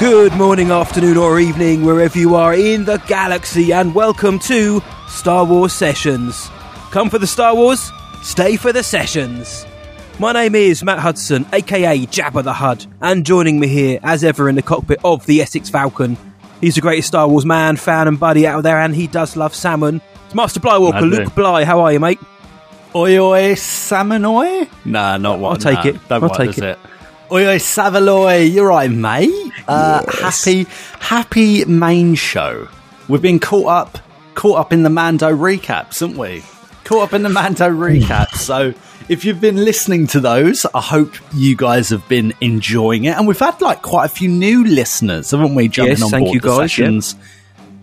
Good morning, afternoon, or evening, wherever you are in the galaxy, and welcome to Star Wars Sessions. Come for the Star Wars, stay for the sessions. My name is Matt Hudson, aka Jabba the Hud, and joining me here, as ever, in the cockpit of the Essex Falcon. He's the greatest Star Wars man, fan, and buddy out there, and he does love salmon. It's Master Blywalker, I. Luke Bly. How are you, mate? Oi oi salmon oi? Nah, not one. I'll take nah, it. Don't I'll take that's it. Oi oi Savaloy, you're right, mate. Uh, Happy, happy main show. We've been caught up, caught up in the Mando recaps, haven't we? Caught up in the Mando recaps. So if you've been listening to those, I hope you guys have been enjoying it. And we've had like quite a few new listeners, haven't we? Jumping Yes, on thank board you, the guys, sessions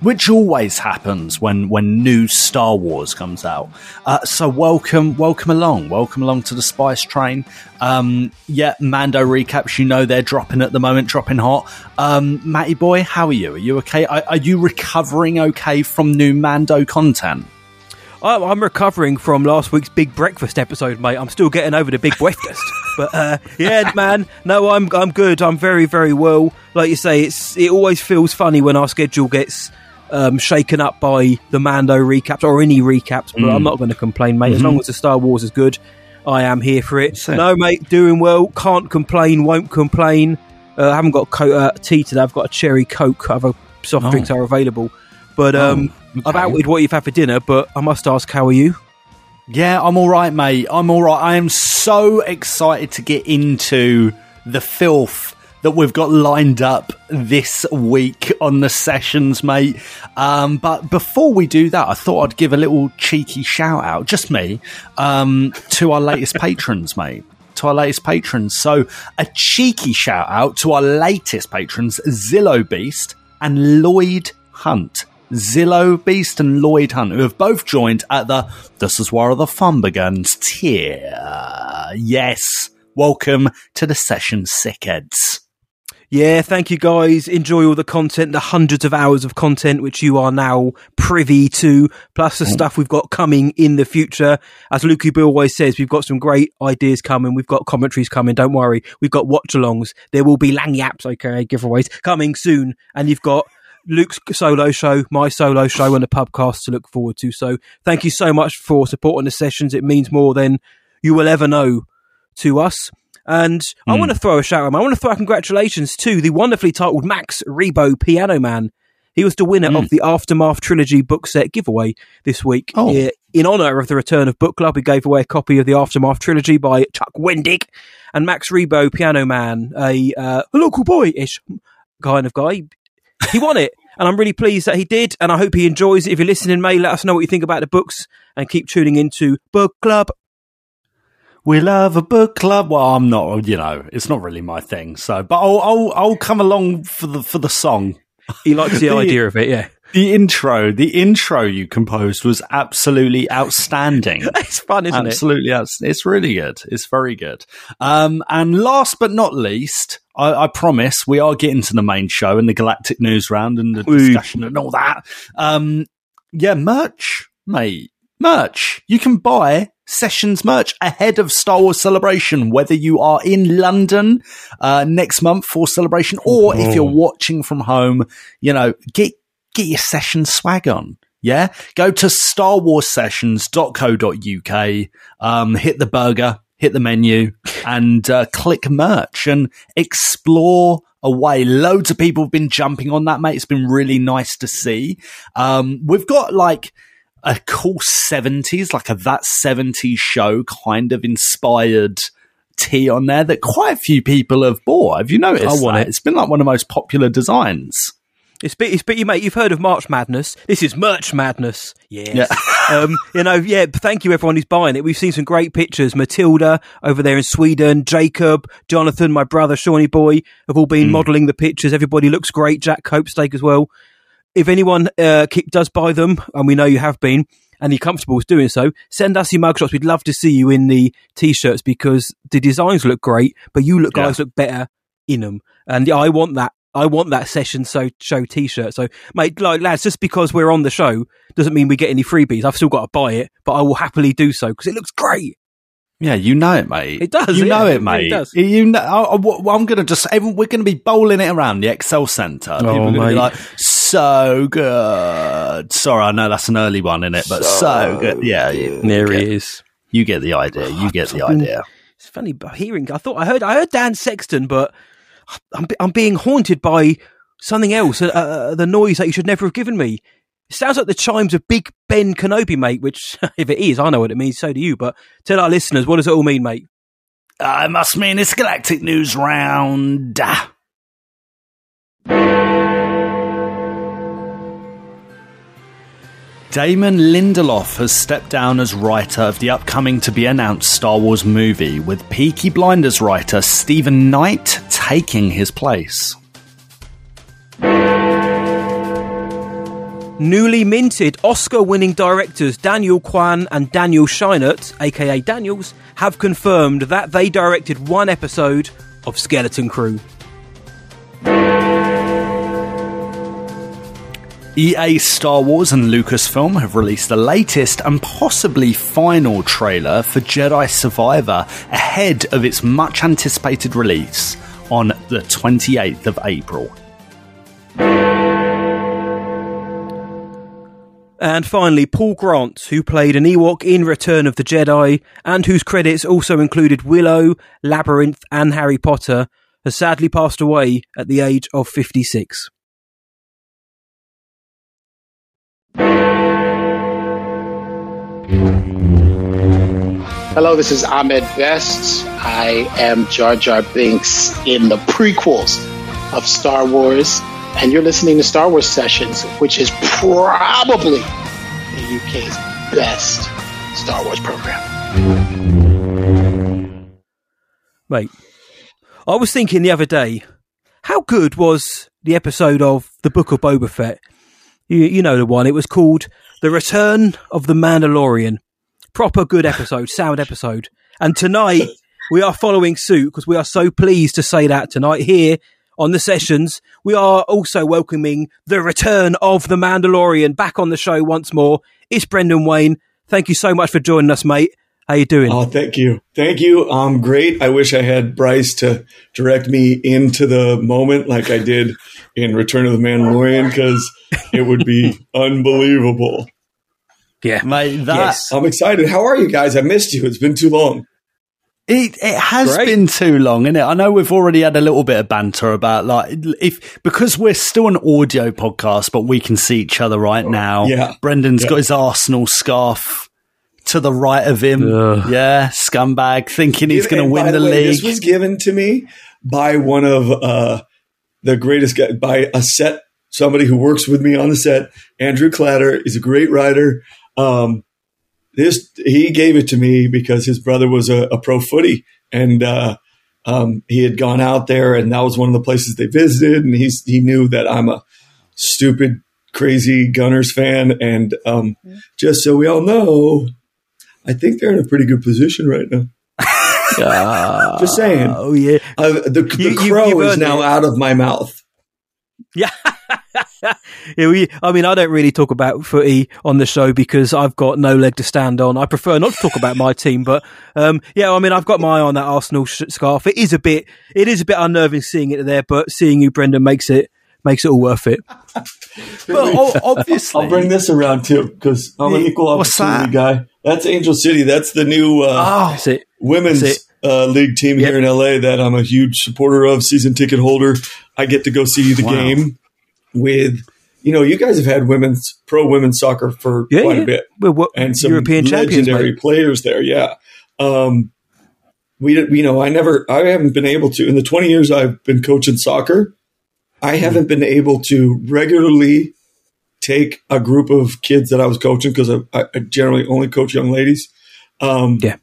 which always happens when when new Star Wars comes out. Uh, so welcome, welcome along, welcome along to the Spice Train. Um, yeah, Mando recaps. You know they're dropping at the moment, dropping hot. Um, Matty boy, how are you? Are you okay? Are, are you recovering okay from new Mando content? I- I'm recovering from last week's big breakfast episode, mate. I'm still getting over the big breakfast, but uh, yeah, man. No, I'm I'm good. I'm very very well. Like you say, it's it always feels funny when our schedule gets um, shaken up by the Mando recaps or any recaps. But I'm not going to complain, mate. As long as the Star Wars is good, I am here for it. So- No, mate, doing well. Can't complain. Won't complain. Uh, I haven't got co- uh, tea today. I've got a cherry coke. Other soft Oh. drinks are available. But um, I've okay. outed what you've had for dinner. But I must ask, how are you? Yeah, I'm all right, mate. I'm all right. I am so excited to get into the filth that we've got lined up this week on the sessions, mate. Um, but before we do that, I thought I'd give a little cheeky shout out, just me, um, to our latest patrons, mate. To our latest patrons. So, a cheeky shout out to our latest patrons, Zillow Beast and Lloyd Hunt. Zillow Beast and Lloyd Hunt, who have both joined at the This is Where the Fun Begins tier. Yes. Welcome to the session, sickheads. Yeah, thank you guys. Enjoy all the content, the hundreds of hours of content which you are now privy to, plus the mm. stuff we've got coming in the future. As Lukey Bill always says, we've got some great ideas coming. We've got commentaries coming. Don't worry. We've got watch alongs. There will be lang yaps, okay, giveaways coming soon. And you've got Luke's solo show, my solo show, and a podcast to look forward to. So thank you so much for supporting the sessions. It means more than you will ever know to us. And I want to throw a shout out. I want to throw congratulations to the wonderfully titled Max Rebo Piano Man. He was the winner of the Aftermath Trilogy book set giveaway this week. Oh. In honour of the return of Book Club, he gave away a copy of the Aftermath Trilogy by Chuck Wendig. And Max Rebo, Piano Man, a, uh, a local boy ish kind of guy, he won it. And I'm really pleased that he did. And I hope he enjoys it. If you're listening, May, let us know what you think about the books and keep tuning into Book Club. We love a book club. Well, I'm not, you know, it's not really my thing. So, but I'll, I'll, I'll come along for the, for the song. He likes the The- idea of it, yeah. The intro, the intro you composed was absolutely outstanding. It's fun, isn't it? Absolutely, it's really good. It's very good. Um, and last but not least, I, I promise we are getting to the main show and the Galactic News Round and the Ooh. discussion and all that. Um, yeah, merch, mate, merch. You can buy sessions merch ahead of Star Wars Celebration, whether you are in London uh, next month for Celebration, or if you're watching from home, you know, get get your session swag on. Yeah, go to starwarssessions.co.uk, um, hit the burger, hit the menu, and uh, click merch and explore away. Loads of people have been jumping on that, mate. It's been really nice to see. Um, we've got like a cool 70s, like a that 70s show kind of inspired tee on there that quite a few people have bought. Have you noticed? I want that? it. It's been like one of the most popular designs. It's bit, it's bit, you mate. You've heard of March Madness. This is Merch Madness. Yes. Yeah. um, you know, yeah. Thank you, everyone who's buying it. We've seen some great pictures. Matilda over there in Sweden, Jacob, Jonathan, my brother, Shawnee Boy, have all been modelling the pictures. Everybody looks great. Jack Copestake as well. If anyone uh, does buy them, and we know you have been, and you're comfortable with doing so, send us your mugshots. We'd love to see you in the t-shirts because the designs look great, but you look Yeah. guys look better in them. And I want that. I want that session so show t-shirt. So, mate, like lads, just because we're on the show doesn't mean we get any freebies. I've still got to buy it, but I will happily do so because it looks great. Yeah, you know it, mate. It does, You yeah, know it it, mate. does. You know. I, am going to just. We're going to be bowling it around the Excel Centre. People are going to Oh, be like, "So good." Sorry, I know that's an early one in it, but so, good. Yeah, you, There you he get, is. You get the idea. You get the idea. It's funny hearing. I thought I heard I heard Dan Sexton, but I'm I'm being haunted by something else. Uh, uh, the noise that you should never have given me. It sounds like the chimes of Big Ben Kenobi, mate. Which, if it is, I know what it means. So do you. But tell our listeners, what does it all mean, mate? I must mean it's Galactic News Round. Damon Lindelof has stepped down as writer of the upcoming to be announced Star Wars movie, with Peaky Blinders writer Steven Knight taking his place. Newly minted Oscar winning directors Daniel Kwan and Daniel Scheinert, aka Daniels, have confirmed that they directed one episode of Skeleton Crew. EA Star Wars and Lucasfilm have released the latest and possibly final trailer for Jedi Survivor ahead of its much anticipated release on the 28th of April. And finally, Paul Grant, who played an Ewok in Return of the Jedi, and whose credits also included Willow, Labyrinth, and Harry Potter, has sadly passed away at the age of 56. Hello, this is Ahmed Best. I am Jar Jar Binks in the prequels of Star Wars, and you're listening to Star Wars Sessions, which is probably the UK's best Star Wars program. Mate, I was thinking the other day, how good was the episode of The Book of Boba Fett? You, you know the one. It was called The Return of the Mandalorian. Proper good episode, sound episode. And tonight, we are following suit because we are so pleased to say that tonight here on the sessions. We are also welcoming the return of the Mandalorian back on the show once more. It's Brendan Wayne. Thank you so much for joining us, mate. How you doing? Oh, thank you. Thank you. I'm um, great. I wish I had Bryce to direct me into the moment like I did in Return of the Mandalorian because it would be unbelievable. yeah. my that Yes. I'm excited. How are you guys? I missed you. It's been too long. It it has Great. been too long, is it? I know we've already had a little bit of banter about like if because we're still an audio podcast, but we can see each other right now. Yeah. Brendan's Yeah. got his Arsenal scarf to the right of him. Yeah, scumbag, thinking he's going to win by the, way, league. This was given to me by one of uh, the greatest guy, by a set, somebody who works with me on the set. Andrew Clatter is a great writer. Um, this he gave it to me because his brother was a, a pro footy and uh, um, he had gone out there and that was one of the places they visited and he's he knew that I'm a stupid crazy Gunners fan and um, just so we all know I think they're in a pretty good position right now. Just saying. Oh, yeah. Uh, the the You- you- crow you've is now it. out of my mouth. Yeah. yeah, we, I mean, I don't really talk about footy on the show because I've got no leg to stand on. I prefer not to talk about my team, but um, yeah, I mean, I've got my eye on that Arsenal sh- scarf. It is a bit, it is a bit unnerving seeing it there, but seeing you, Brendan, makes it makes it all worth it. but obviously, I'll bring this around too because I'm an equal opportunity that? guy. That's Angel City. That's the new uh, That's it. women's that's uh, league team Yep. here in LA that I'm a huge supporter of. Season ticket holder. I get to go see the Wow. game with. You know, you guys have had women's pro women's soccer for Yeah, quite yeah. a bit. We're, what, and some European legendary players there. Yeah. Um, we, you know, I never, I haven't been able to in the 20 years I've been coaching soccer. I haven't been able to regularly take a group of kids that I was coaching because I, I generally only coach young ladies. Um, Yeah.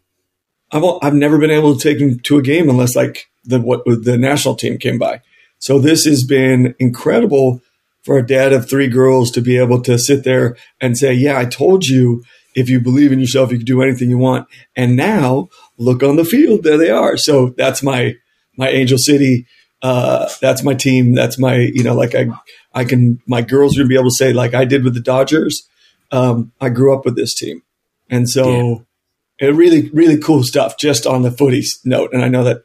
I've I've never been able to take them to a game unless like the what the national team came by. So this has been incredible for a dad of three girls to be able to sit there and say, "Yeah, I told you." If you believe in yourself, you can do anything you want. And now look on the field; there they are. So that's my my Angel City. Uh, that's my team. That's my you know like I I can my girls are gonna be able to say like I did with the Dodgers. Um, I grew up with this team, and so it really really cool stuff. Just on the footy note, and I know that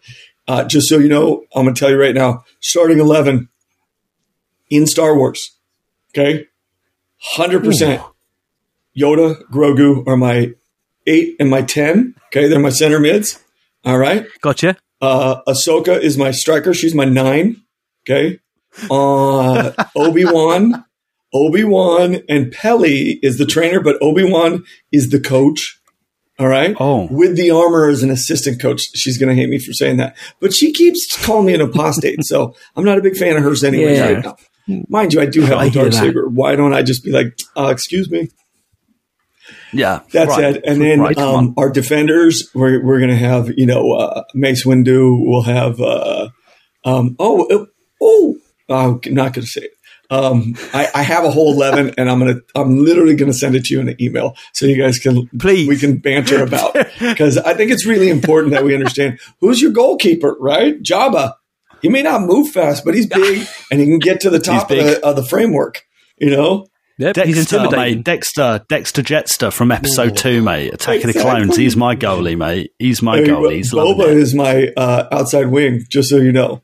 uh, just so you know, I'm gonna tell you right now, starting eleven in Star Wars. Okay, hundred percent. Yoda, Grogu are my eight and my ten. Okay, they're my center mids. All right. Gotcha. Uh, Ahsoka is my striker. She's my nine. Okay. Uh, Obi Wan, Obi Wan, and Peli is the trainer, but Obi Wan is the coach. All right. Oh. With the armor as an assistant coach. She's going to hate me for saying that, but she keeps calling me an apostate. so I'm not a big fan of hers anyway Yeah. right now. Mind you, I do have I a Darksaber. Why don't I just be like, uh, excuse me? Yeah, That's right. it. And then Right, um, our defenders, we're, we're going to have, you know, uh, Mace Windu. We'll have, uh, um, oh, oh, I'm not going to say it. Um, I, I have a whole 11 and I'm going to, I'm literally going to send it to you in an email so you guys can, Please. we can banter about because I think it's really important that we understand who's your goalkeeper, right? Jabba. He may not move fast, but he's big and he can get to the top of the, of the framework, you know? Yep, he's Dexter, intimidating. mate. Dexter, Dexter Jettster from episode two, mate. Attack of the Clones. He's my goalie, mate. He's my Hey, goalie. He's loving Boba it. is my uh, outside wing, just so you know.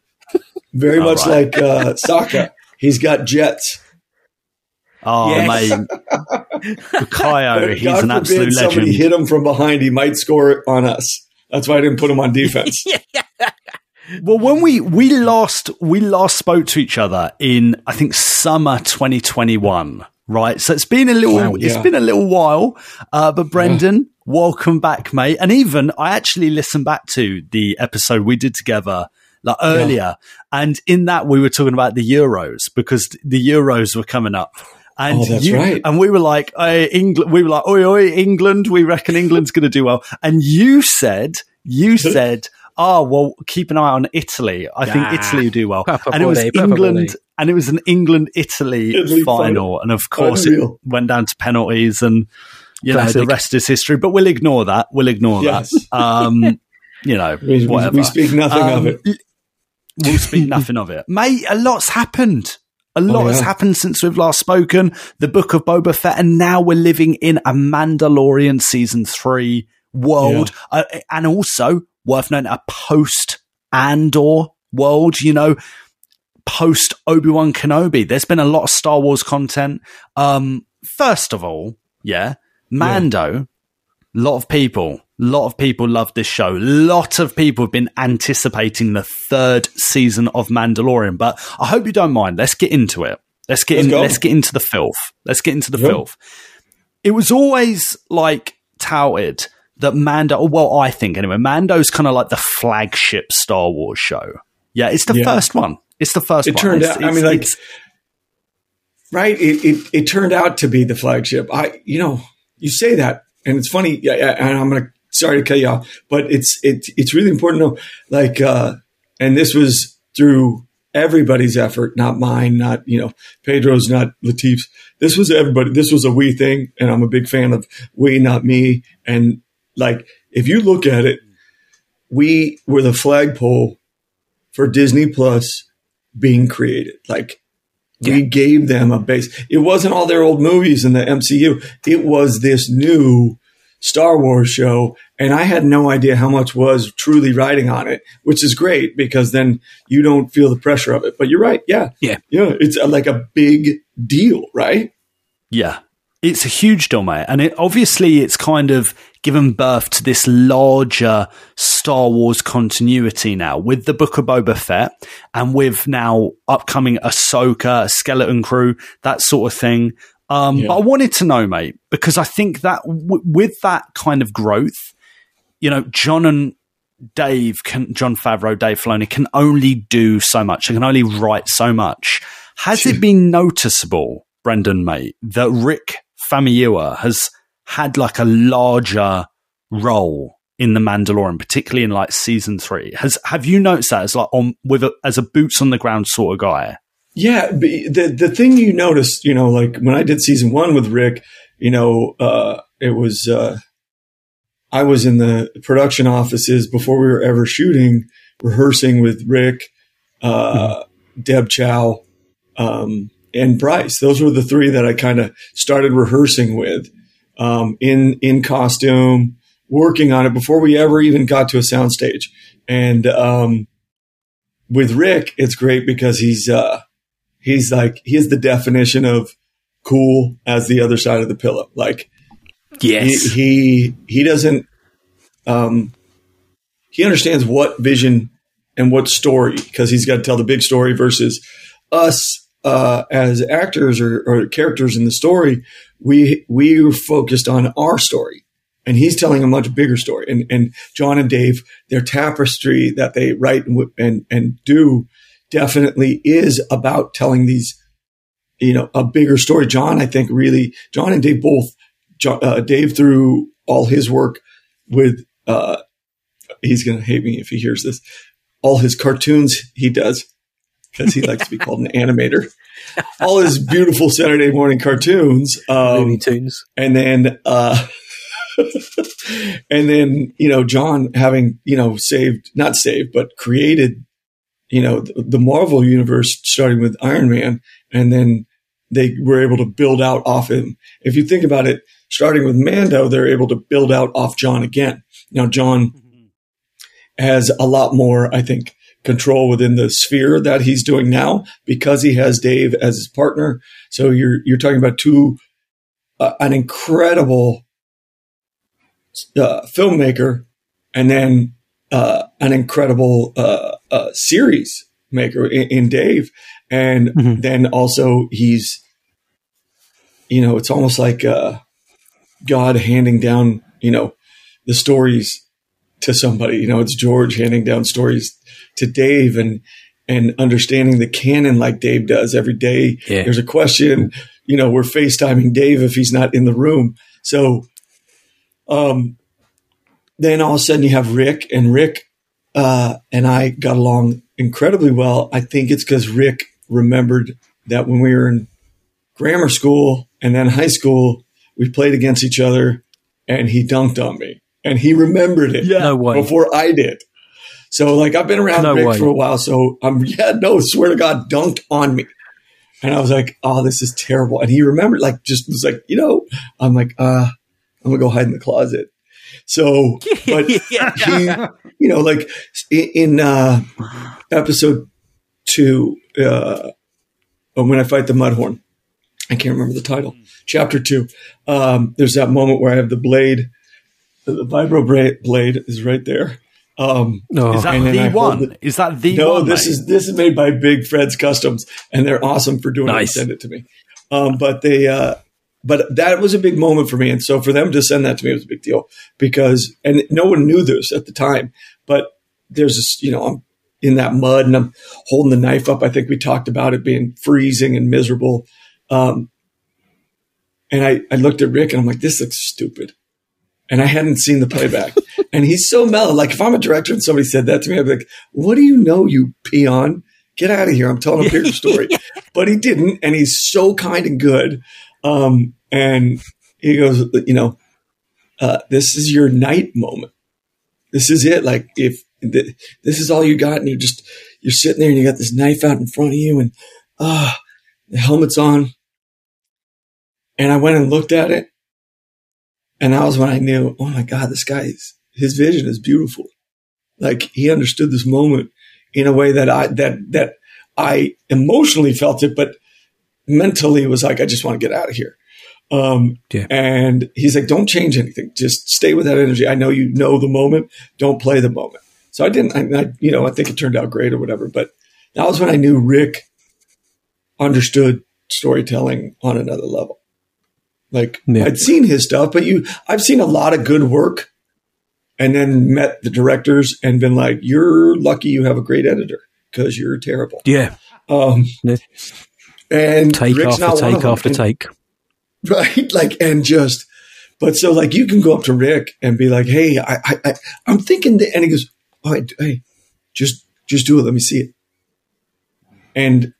Very much right. like uh, Saka. He's got jets. Oh, Yes. mate. Bukayo, he's God an absolute forbid somebody legend. hit him from behind, he might score on us. That's why I didn't put him on defense. Well, when we we last we last spoke to each other in I think summer 2021, right? So it's been a little Wow, it's yeah. been a little while. Uh, but Brendan, welcome back, mate. And even I actually listened back to the episode we did together like earlier, and in that we were talking about the Euros because the Euros were coming up. And Oh, you, right. and we were like, England, we were like, oi, oi, England, we reckon England's going to do well. And you said, you said, oh, well, keep an eye on Italy. I think Ah, Italy will do well. Papa and it was Bole, Papa England, Bole. and it was an England Italy Italy final. final. And of course, Unreal. it went down to penalties and, you know, the rest is history. But we'll ignore that. We'll ignore Yes. that. Um, you know, We, we- whatever. we speak nothing of Um, it. We'll speak nothing of it. Mate, a lot's happened. A lot has Oh, yeah. happened since we've last spoken. The Book of Boba Fett, and now we're living in a Mandalorian season three world. Uh, and also, worth noting, a post Andor world, you know, post Obi Wan Kenobi. There's been a lot of Star Wars content. Um, first of all, yeah, Mando, lot of people, lot of people love this show. Lot of people have been anticipating the third season of Mandalorian, but I hope you don't mind. Let's get into it. Let's get Let's in, go. let's get into the filth. Let's get into the Yeah. filth. It was always like touted that Mando, well, I think anyway, Mando's kind of like the flagship Star Wars show. Yeah, it's the Yeah. first one. It's the first It one. turned It's- out, I mean, like, right? It, it, it turned out to be the flagship. I, you know, you say that, and it's funny, yeah, yeah, and I'm going to, sorry to cut you off, but it's, it, it's really important to know, like, uh, and this was through everybody's effort, not mine, not, you know, Pedro's, not Latif's. This was everybody. This was a we thing. And I'm a big fan of we, not me. And like, if you look at it, we were the flagpole for Disney Plus being created. Like, we gave them a base. It wasn't all their old movies in the MCU. It was this new Star Wars show. And I had no idea how much was truly riding on it, which is great because then you don't feel the pressure of it. But you're right. Yeah. Yeah. Yeah. It's a, like a big deal, right? Yeah. It's a huge deal, mate. And it, obviously, it's kind of given birth to this larger Star Wars continuity now with the Book of Boba Fett and with now upcoming Ahsoka, Skeleton Crew, that sort of thing. Um, Yeah. But I wanted to know, mate, because I think that w- with that kind of growth, you know, Jon and Dave can, Jon Favreau, Dave Filoni can only do so much. They can only write so much. Has it been noticeable, Brendan, mate, that Rick Famuyiwa has had like a larger role in the Mandalorian, particularly in like season three? Has have you noticed that as like on with a, as a boots on the ground sort of guy? Yeah, the the thing you noticed, you know, like when I did season one with Rick, you know, uh, it was uh, I was in the production offices before we were ever shooting, rehearsing with Rick, uh, mm-hmm. Deb Chow, um, and Bryce. Those were the three that I kind of started rehearsing with um, in in costume, working on it before we ever even got to a soundstage. And um, with Rick, it's great because he's uh, he's like he is the definition of cool as the other side of the pillow. Like Yes. He he, he doesn't um he understands what vision and what story because he's got to tell the big story versus us uh, as actors or, or, characters in the story. We we are focused on our story, and he's telling a much bigger story. And and Jon and Dave, their tapestry that they write and and, and do definitely is about telling these you know a bigger story. Jon, I think, really Jon and Dave both uh, Dave through all his work with, uh, he's going to hate me if he hears this, all his cartoons he does because he likes to be called an animator. All his beautiful Saturday morning cartoons, um, Looney Tunes, and then, uh, and then you know Jon having you know saved not saved but created you know the, the Marvel universe starting with Iron Man, and then they were able to build out off him. If you think about it, starting with Mando, they're able to build out off Jon again. Now, Jon has a lot more, I think, control within the sphere that he's doing now because he has Dave as his partner. So you're you're talking about two uh, an incredible uh, filmmaker and then uh, an incredible uh, uh, series maker in, in Dave, and mm-hmm. then also he's you know it's almost like uh, God handing down, you know, the stories to somebody. You know, it's George handing down stories to Dave and and understanding the canon like Dave does every day. Yeah. There's a question, you know, we're FaceTiming Dave if he's not in the room. So um then all of a sudden you have Rick and Rick uh and I got along incredibly well. I think it's because Rick remembered that when we were in grammar school and then high school, we played against each other and he dunked on me and he remembered it yeah. no before I did. So like I've been around no Rick way. for a while. So I'm yeah, no, swear to God, dunked on me. And I was like, oh, this is terrible. And he remembered, like, just was like, you know, I'm like, uh, I'm gonna go hide in the closet. So, but yeah. he, you know, like in, uh, episode two, uh, when I fight the Mudhorn, I can't remember the title. Chapter two. Um, there's that moment where I have the blade. The vibro blade is right there. Um, no. Is that the one? Is that the no, one? this mate? is this is made by Big Fred's Customs, and they're awesome for doing nice. it. Send it to me. Um, but they, uh, but that was a big moment for me, and so for them to send that to me was a big deal because, and no one knew this at the time, but there's this, you know, I'm in that mud and I'm holding the knife up. I think we talked about it being freezing and miserable. Um, and I, I looked at Rick and I'm like, this looks stupid. And I hadn't seen the playback. And he's so mellow. Like if I'm a director and somebody said that to me, I'd be like, what do you know, you peon? Get out of here. I'm telling a bigger story. but he didn't. And he's so kind and good. Um, and he goes, you know, uh, this is your night moment. This is it. Like if th- this is all you got and you're just, you're sitting there and you got this knife out in front of you and, ah, uh, the helmet's on and I went and looked at it. And that was when I knew, oh my God, this guy's, his vision is beautiful. Like he understood this moment in a way that I, that, that I emotionally felt it, but mentally was like, I just want to get out of here. Um, yeah. and he's like, don't change anything. Just stay with that energy. I know you know the moment. Don't play the moment. So I didn't, I, I, you know, I think it turned out great or whatever, but that was when I knew Rick understood storytelling on another level. Like yeah. I'd seen his stuff, but you, I've seen a lot of good work, and then met the directors and been like, "You're lucky you have a great editor because you're terrible." Yeah. Um, and Take Rick's after take after And- take. right? Like, and just, but so like you can go up to Rick and be like, "Hey, I, I, I I'm thinking," that, and he goes, "All right, hey, just, just do it. Let me see it." And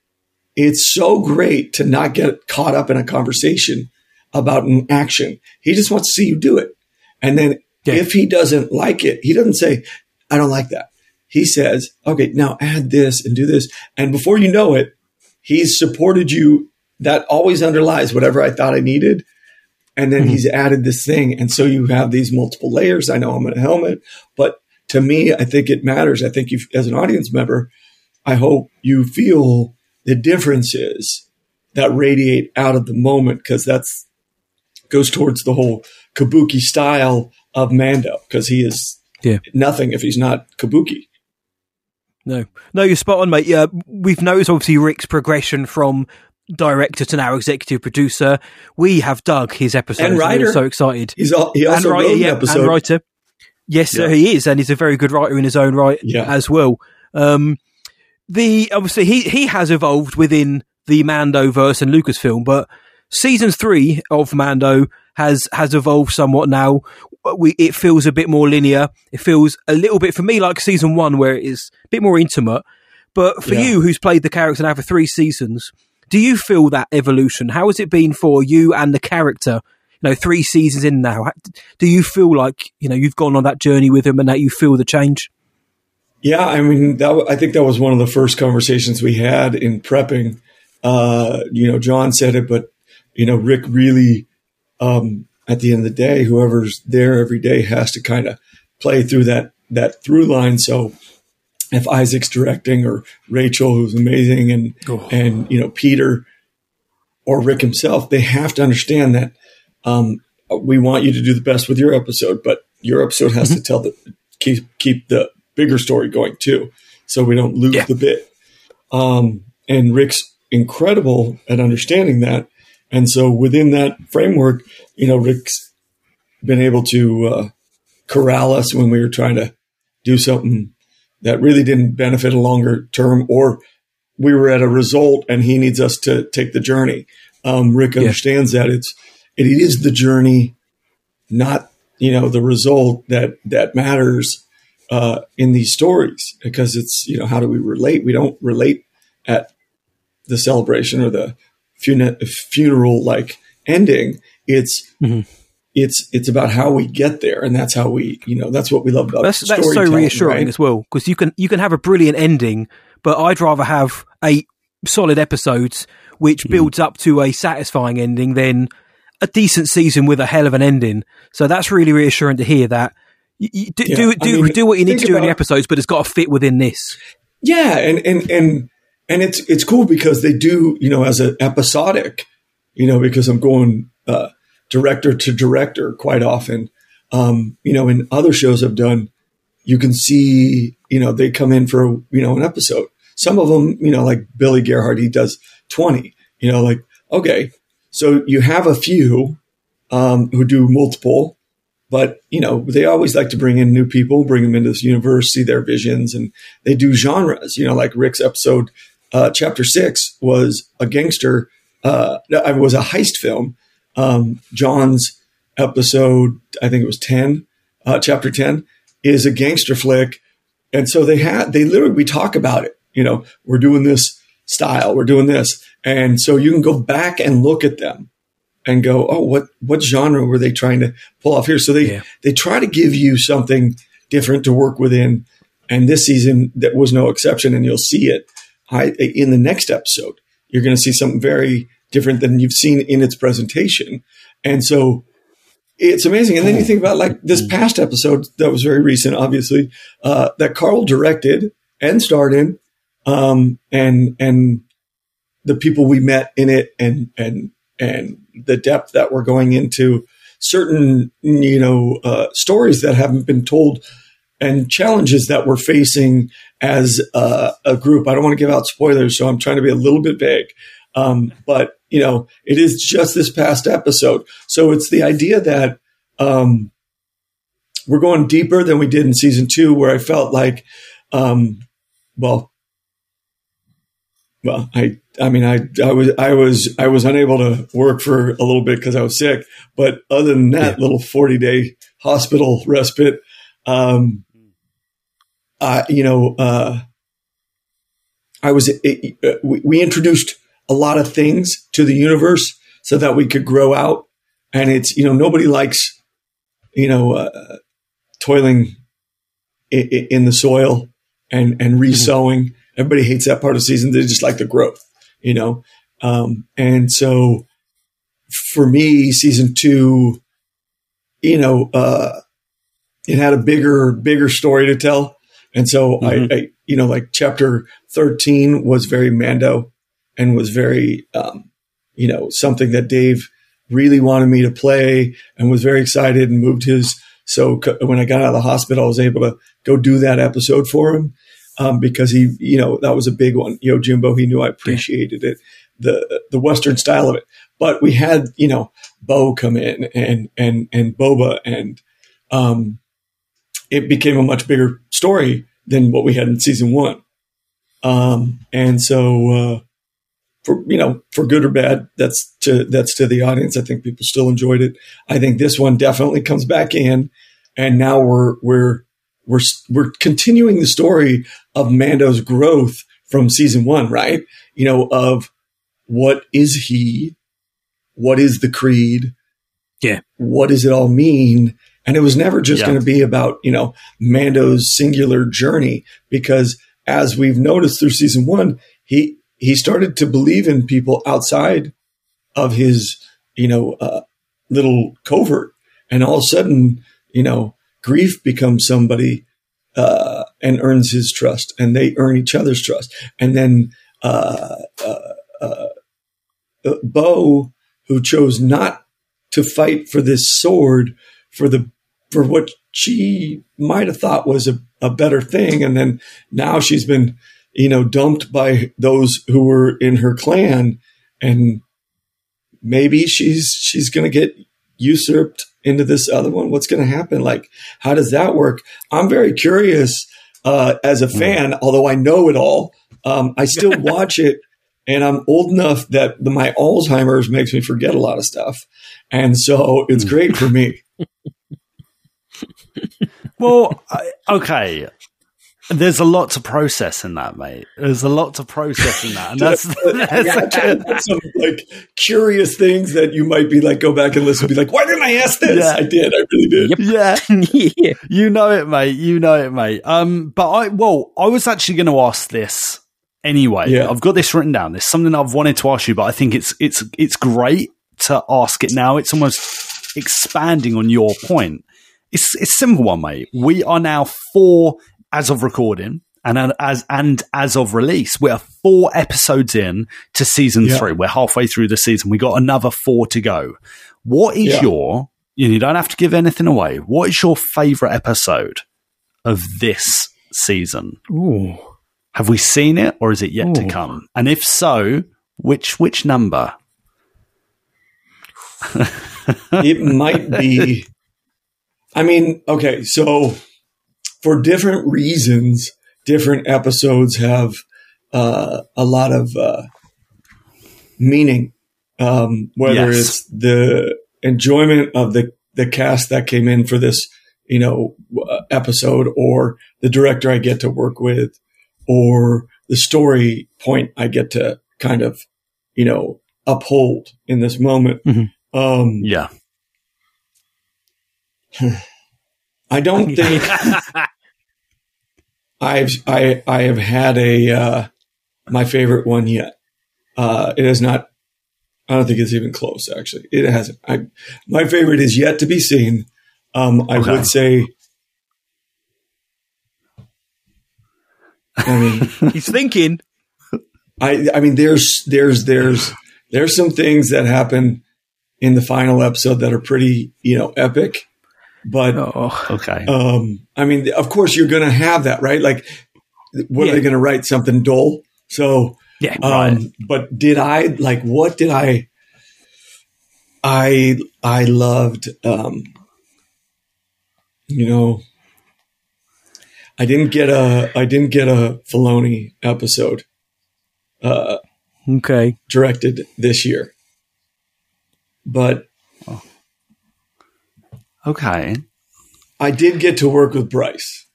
it's so great to not get caught up in a conversation about an action. He just wants to see you do it, and then Yeah. if he doesn't like it, he doesn't say, "I don't like that." He says, "Okay, now add this and do this," and before you know it, he's supported you. That always underlies whatever I thought I needed. And then hmm. he's added this thing. And so you have these multiple layers. I know I'm in a helmet, but to me, I think it matters. I think you, as an audience member, I hope you feel the differences that radiate out of the moment because that's goes towards the whole kabuki style of Mando because he is Yeah. nothing if he's not kabuki. No, no, you're spot on, mate. Yeah, we've noticed obviously Rick's progression from director to now executive producer. We have dug his episodes. And writer. so excited. He's all, he also and writer, yeah, episode. and writer. Yes, sir, he is, and he's a very good writer in his own right Yeah. as well. Um, the obviously he he has evolved within the Mando verse and Lucasfilm, but season three of Mando has has evolved somewhat now. We it feels a bit more linear. It feels a little bit for me like season one, where it is a bit more intimate. But for Yeah. you, who's played the character now for three seasons, do you feel that evolution? How has it been for you and the character? You know, three seasons in now. Do you feel like you know you've gone on that journey with him, and that you feel the change? Yeah, I mean, that, I think that was one of the first conversations we had in prepping. Uh, you know, Jon said it, but you know, Rick really, um, at the end of the day, whoever's there every day has to kind of play through that that through line. So, if Isaac's directing or Rachel, who's amazing, and and you know Peter or Rick himself, they have to understand that um, we want you to do the best with your episode, but your episode has to tell the keep keep the bigger story going too, so we don't lose Yeah. the bit. Um, and Rick's incredible at understanding that, and so within that framework, you know, Rick's been able to uh, corral us when we were trying to do something that really didn't benefit a longer term, or we were at a result and he needs us to take the journey. Um, Rick understands that it's it is the journey, not you know the result that that matters uh, in these stories because it's you know how do we relate? We don't relate at the celebration or the fun- funeral like ending. It's it's it's about how we get there, and that's how we you know that's what we love about That's that's so reassuring right? as well because you can you can have a brilliant ending, but I'd rather have eight solid episodes which Mm. builds up to a satisfying ending than a decent season with a hell of an ending. So that's really reassuring to hear that. You, you do Yeah, do do, mean, do what you need to do in the episodes, but it's got to fit within this. Yeah, and and and and it's it's cool because they do you know as an episodic, you know because I'm going uh, director to director quite often. Um, you know, in other shows I've done, you can see you know they come in for you know an episode. Some of them, you know, like Billy Gierhart, he does twenty. You know, like okay, so you have a few um, who do multiple, but you know they always like to bring in new people, bring them into this universe, see their visions, and they do genres. You know, like Rick's episode, uh, chapter six was a gangster, uh, it was a heist film. Um, John's episode, I think it was ten, uh, chapter ten, is a gangster flick, and so they had they literally we talk about it. You know, we're doing this style, we're doing this, and so you can go back and look at them and go, oh, what what genre were they trying to pull off here? So they Yeah. they try to give you something different to work within. And this season, that was no exception, and you'll see it I, in the next episode. You're going to see something very different than you've seen in its presentation, and so it's amazing. And then you think about like this past episode that was very recent, obviously, uh, that Carl directed and starred in, um, and and the people we met in it, and and and the depth that we're going into certain you know uh, stories that haven't been told and challenges that we're facing as uh, a group. I don't want to give out spoilers, so I'm trying to be a little bit vague. Um, but you know, it is just this past episode, so it's the idea that um, we're going deeper than we did in season two, where I felt like, um, well, well, I, I mean, I, I was, I was, I was unable to work for a little bit because I was sick. But other than that Yeah. little forty day hospital respite, um, uh, you know, uh, I was, it, uh, we, introduced a lot of things to the universe so that we could grow out. And it's, you know, nobody likes, you know, uh, toiling in, in the soil and, and resowing. Everybody hates that part of the season. They just like the growth, you know? Um, and so for me, season two, you know, uh, it had a bigger, bigger story to tell. And so I, I, you know, like chapter 13 was very Mando and was very, um, you know, something that Dave really wanted me to play and was very excited and moved his. So c- when I got out of the hospital, I was able to go do that episode for him um, because he, you know, that was a big one. Yo, Jimbo, he knew I appreciated it, the the Western style of it. But we had, you know, Bo come in and and and Boba, and um, it became a much bigger story than what we had in season one. Um, and so, uh, for you know, for good or bad, that's to that's to the audience. I think people still enjoyed it. I think this one definitely comes back in, and now we're we're we're we're continuing the story of Mando's growth from season one, right? You know, of what is he, what is the creed, Yeah. what does it all mean? And it was never just Yeah. going to be about you know Mando's singular journey, because as we've noticed through season one, he he started to believe in people outside of his you know uh, little covert, and all of a sudden, you know, Greef becomes somebody uh, and earns his trust, and they earn each other's trust, and then uh, uh, uh, uh, Bo, who chose not to fight for this sword for the for what she might have thought was a, a better thing, and then now she's been you know dumped by those who were in her clan, and maybe she's she's going to get usurped into this other one. What's going to happen? Like, how does that work? I'm very curious uh, as a fan, although I know it all. Um, I still watch it, and I'm old enough that the, my Alzheimer's makes me forget a lot of stuff, and so it's great for me. Well, I- okay. There's a lot to process in that, mate. There's a lot to process in that, and that's, I that's got some like curious things that you might be like, go back and listen, and be like, why didn't I ask this? Yeah. I did, I really did. yeah. yeah. You know it, mate. You know it, mate. Um, but I, well, I was actually going to ask this anyway. Yeah. I've got this written down. There's something I've wanted to ask you, but I think it's it's it's great to ask it now. It's almost expanding on your point. It's it's simple one, mate. We are now four as of recording. And as and as of release, we are four episodes in to season Yeah. three. We're halfway through the season. We got another four to go. What is Yeah. your you don't have to give anything away. What is your favorite episode of this season? Ooh. Have we seen it or is it yet to come? And if so, which which number? it might be. I mean, okay, so for different reasons, different episodes have uh, a lot of uh, meaning. Um, whether Yes. it's the enjoyment of the the cast that came in for this, you know, uh, episode, or the director I get to work with, or the story point I get to kind of, you know, uphold in this moment. Mhm. Um, Yeah. I don't think I've I I have had a uh, my favorite one yet. Uh, it is not. I don't think it's even close. Actually, it hasn't. I my favorite is yet to be seen. Um, I Okay. would say. I mean, He's thinking. I I mean, there's there's there's there's some things that happen in the final episode that are pretty you know epic, but Oh. Okay. um, I mean, of course, you're going to have that, right? Like, what Yeah. are they going to write? Something dull. So, Yeah. um, but did I like? What did I? I I loved. Um, you know, I didn't get a I didn't get a Filoni episode uh, Okay. directed this year, but Okay. I did get to work with Bryce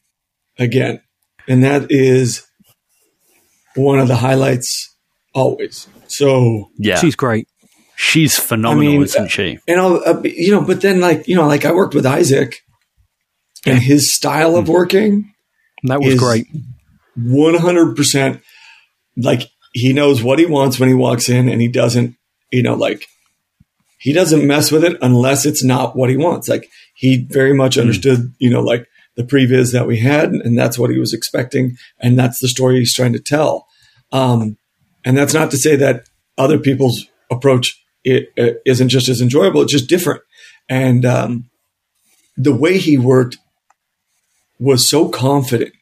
again, and that is one of the highlights always. So Yeah. She's great. She's phenomenal, I mean, isn't she? and I'll, uh, you know, but then like you know, like I worked with Isaac, and his style of working That was is great. one hundred percent. Like he knows what he wants when he walks in, and he doesn't, you know, like he doesn't mess with it unless it's not what he wants. Like he very much understood, you know, like the previs that we had, and that's what he was expecting, and that's the story he's trying to tell. Um, and that's not to say that other people's approach it, it isn't just as enjoyable; it's just different. And um, the way he worked was so confident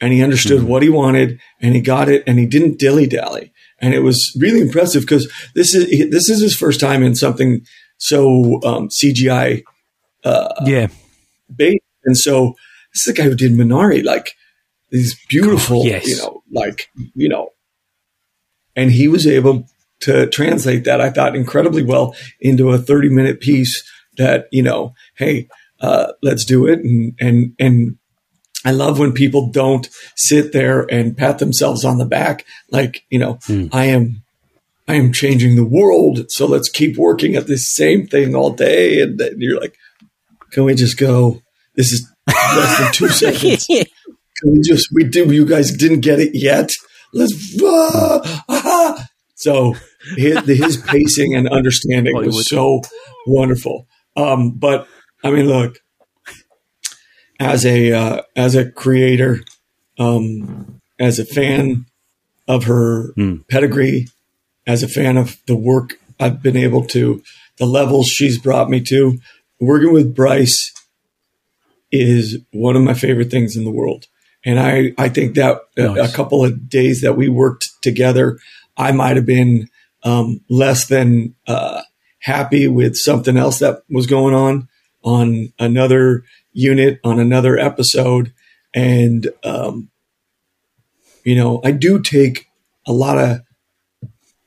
and he understood what he wanted and he got it and he didn't dilly dally. And it was really impressive because this is this is his first time in something so um, CGI yeah. based. And so this is the guy who did Minari, like these beautiful, Oh, yes. you know, like you know, and he was able to translate that I thought incredibly well into a thirty minute piece that you know, hey, uh, let's do it, and and and I love when people don't sit there and pat themselves on the back, like you know, I am. I am changing the world, so let's keep working at this same thing all day. And then you're like, can we just go? This is less than two seconds. Can we just? We do. You guys didn't get it yet. Let's. ah, ah. So his, his pacing and understanding Hollywood. was so wonderful. Um, but I mean, look, as a uh, as a creator, um, as a fan of her pedigree, as a fan of the work I've been able to, the levels she's brought me to, working with Bryce is one of my favorite things in the world. And I, I think that a- a, couple of days that we worked together, I might have been um, less than uh, happy with something else that was going on on another unit on another episode. And, um, you know, I do take a lot of,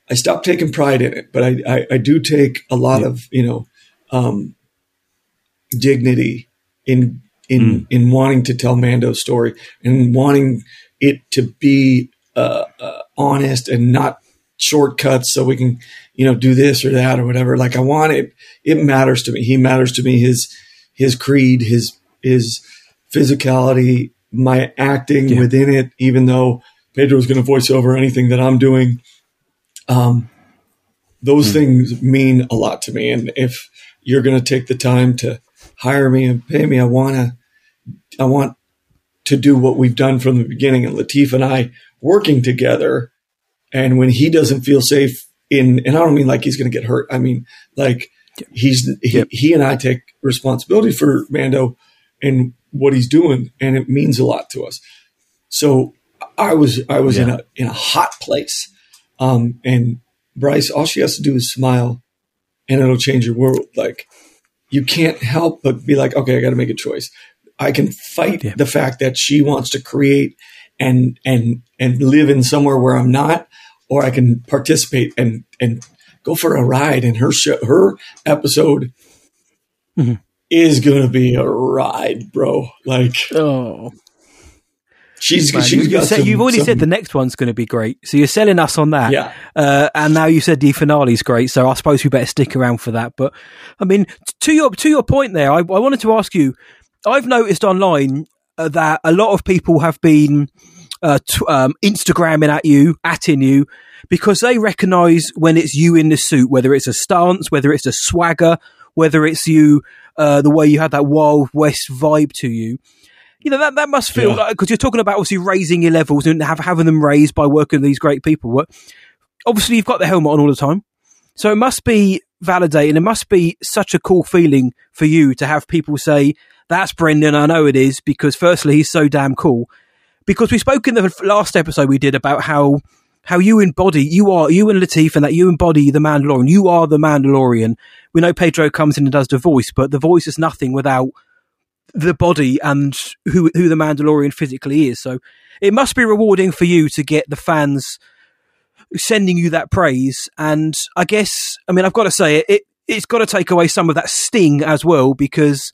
I stopped taking pride in it, but I, I, I do take a lot of, you know, um, dignity in, in, in wanting to tell Mando's story and wanting it to be, uh, uh, honest and not shortcuts so we can, you know, do this or that or whatever. Like I want it, it matters to me. He matters to me. His, his creed, his, his physicality, my acting Yeah. within it, even though Pedro's going to voice over anything that I'm doing. Um, those things mean a lot to me. And if you're going to take the time to hire me and pay me, I want to, I want to do what we've done from the beginning. And Lateef and I working together. And when he doesn't feel safe in, and I don't mean like he's going to get hurt. I mean, like he's, he, Yep. he and I take responsibility for Mando and what he's doing. And it means a lot to us. So I was, I was in a, in a hot place. Um, and Bryce, all she has to do is smile and it'll change your world. Like you can't help but be like, okay, I got to make a choice. I can fight Yeah. the fact that she wants to create and, and, and live in somewhere where I'm not, or I can participate and, and go for a ride. And her show, her episode Mm-hmm. is going to be a ride, bro. Like Oh, she's, man. she's You, said, some- you've already some- said the next one's going to be great. So you're selling us on that. Yeah. Uh, and now you said the finale's great. So I suppose we better stick around for that. But I mean, to your, to your point there, I, I wanted to ask you, I've noticed online uh, that a lot of people have been uh, t- um, Instagramming at you, atting you, because they recognise when it's you in the suit, whether it's a stance, whether it's a swagger, whether it's you, uh, the way you had that Wild West vibe to you. You know that that must feel Yeah. like because you're talking about obviously raising your levels and have, having them raised by working with these great people. But obviously, you've got the helmet on all the time, so it must be validating. It must be such a cool feeling for you to have people say, "That's Brendan." I know it is because firstly, he's so damn cool. Because we spoke in the last episode we did about how how you embody you are you and Lateef and that you embody the Mandalorian. You are the Mandalorian. We know Pedro comes in and does the voice, but the voice is nothing without the body and who who the Mandalorian physically is. So it must be rewarding for you to get the fans sending you that praise. And I guess, I mean, I've got to say it, it it's got to take away some of that sting as well because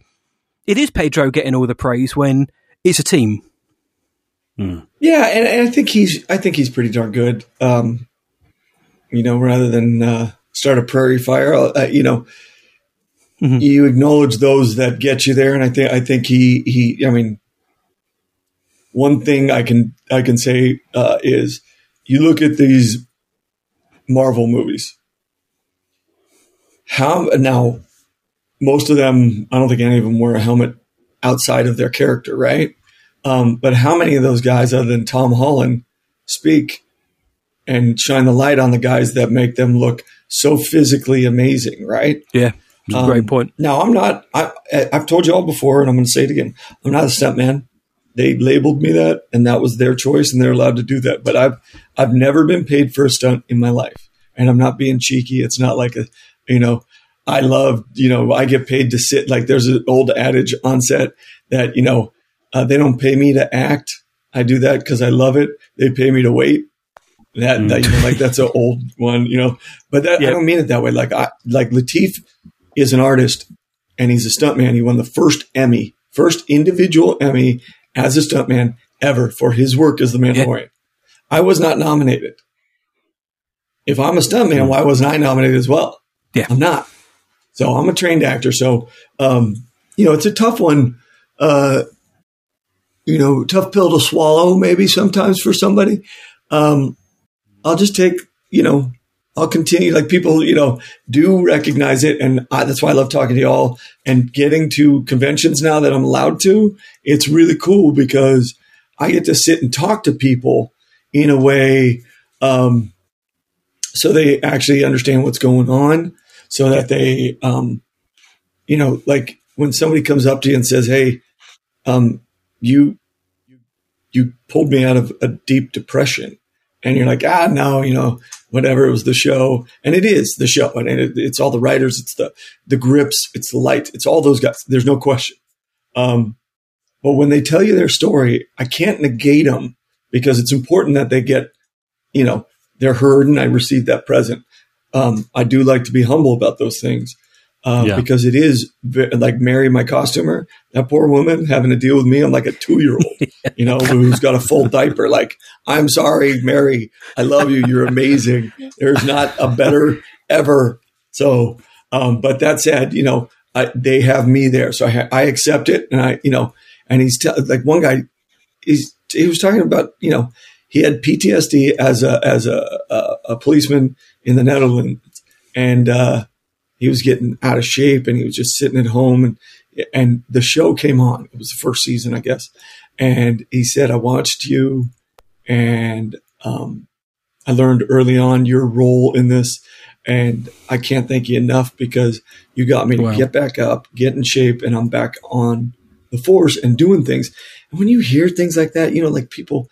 it is Pedro getting all the praise when it's a team. Yeah, and, and I think he's I think he's pretty darn good. Um, you know, rather than uh, start a prairie fire, uh, you know, you acknowledge those that get you there, and I think I think he he. I mean, one thing I can I can say uh, is you look at these Marvel movies. How now? Most of them, I don't think any of them wear a helmet outside of their character, right? Um, but how many of those guys, other than Tom Holland, speak and shine the light on the guys that make them look so physically amazing, right? Yeah, it's a great point. Now, I'm not, I, I've told you all before, and I'm going to say it again. I'm not a stuntman. They labeled me that, and that was their choice, and they're allowed to do that. But I've, I've never been paid for a stunt in my life, and I'm not being cheeky. It's not like a, you know, I love, you know, I get paid to sit. Like there's an old adage on set that, you know, uh, they don't pay me to act. I do that because I love it. They pay me to wait. That, that you know, like that's an old one, you know. But that, I don't mean it that way. Like I like Lateef is an artist and he's a stuntman. He won the first Emmy, first individual Emmy as a stuntman ever for his work as the Mandalorian. I was not nominated. If I'm a stuntman, why wasn't I nominated as well? Yeah. I'm not. So I'm a trained actor. So um, you know, it's a tough one. Uh, you know, tough pill to swallow, maybe sometimes for somebody. Um, I'll just take, you know, I'll continue. Like people, you know, do recognize it, and I, that's why I love talking to y'all and getting to conventions now that I'm allowed to. It's really cool because I get to sit and talk to people in a way, um, so they actually understand what's going on, so that they, um, you know, like when somebody comes up to you and says, "Hey, um, you you pulled me out of a deep depression," and you're like, "Ah, no, you know, whatever. It was the show, and it is the show, and it, it's all the writers, it's the the grips, it's the light, it's all those guys. There's no question." Um, but when they tell you their story, I can't negate them because it's important that they get, you know, they're heard and I received that present. Um, I do like to be humble about those things uh, Yeah. because it is like Mary, my costumer, that poor woman having to deal with me. I'm like a two year old, you know, who's got a full diaper. Like, I'm sorry, Mary. I love you. You're amazing. There's not a better ever. So, um, but that said, you know, I, they have me there. So I, ha- I accept it. And I, you know, and he's t- like one guy, he's, he was talking about, you know, he had PTSD as a, as a, a, a policeman in the Netherlands. And, uh, he was getting out of shape and he was just sitting at home and, and the show came on. It was the first season, I guess. And he said, I watched you and, um, I learned early on your role in this and I can't thank you enough because you got me to get back up, get in shape and I'm back on the force and doing things. And when you hear things like that, you know, like people,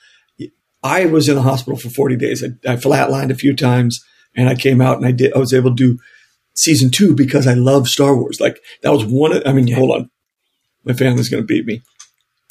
I was in the hospital for 40 days. I, I flatlined a few times and I came out and I did, I was able to do season two because I love Star Wars. Like that was one of, I mean, hold on. My family's going to beat me.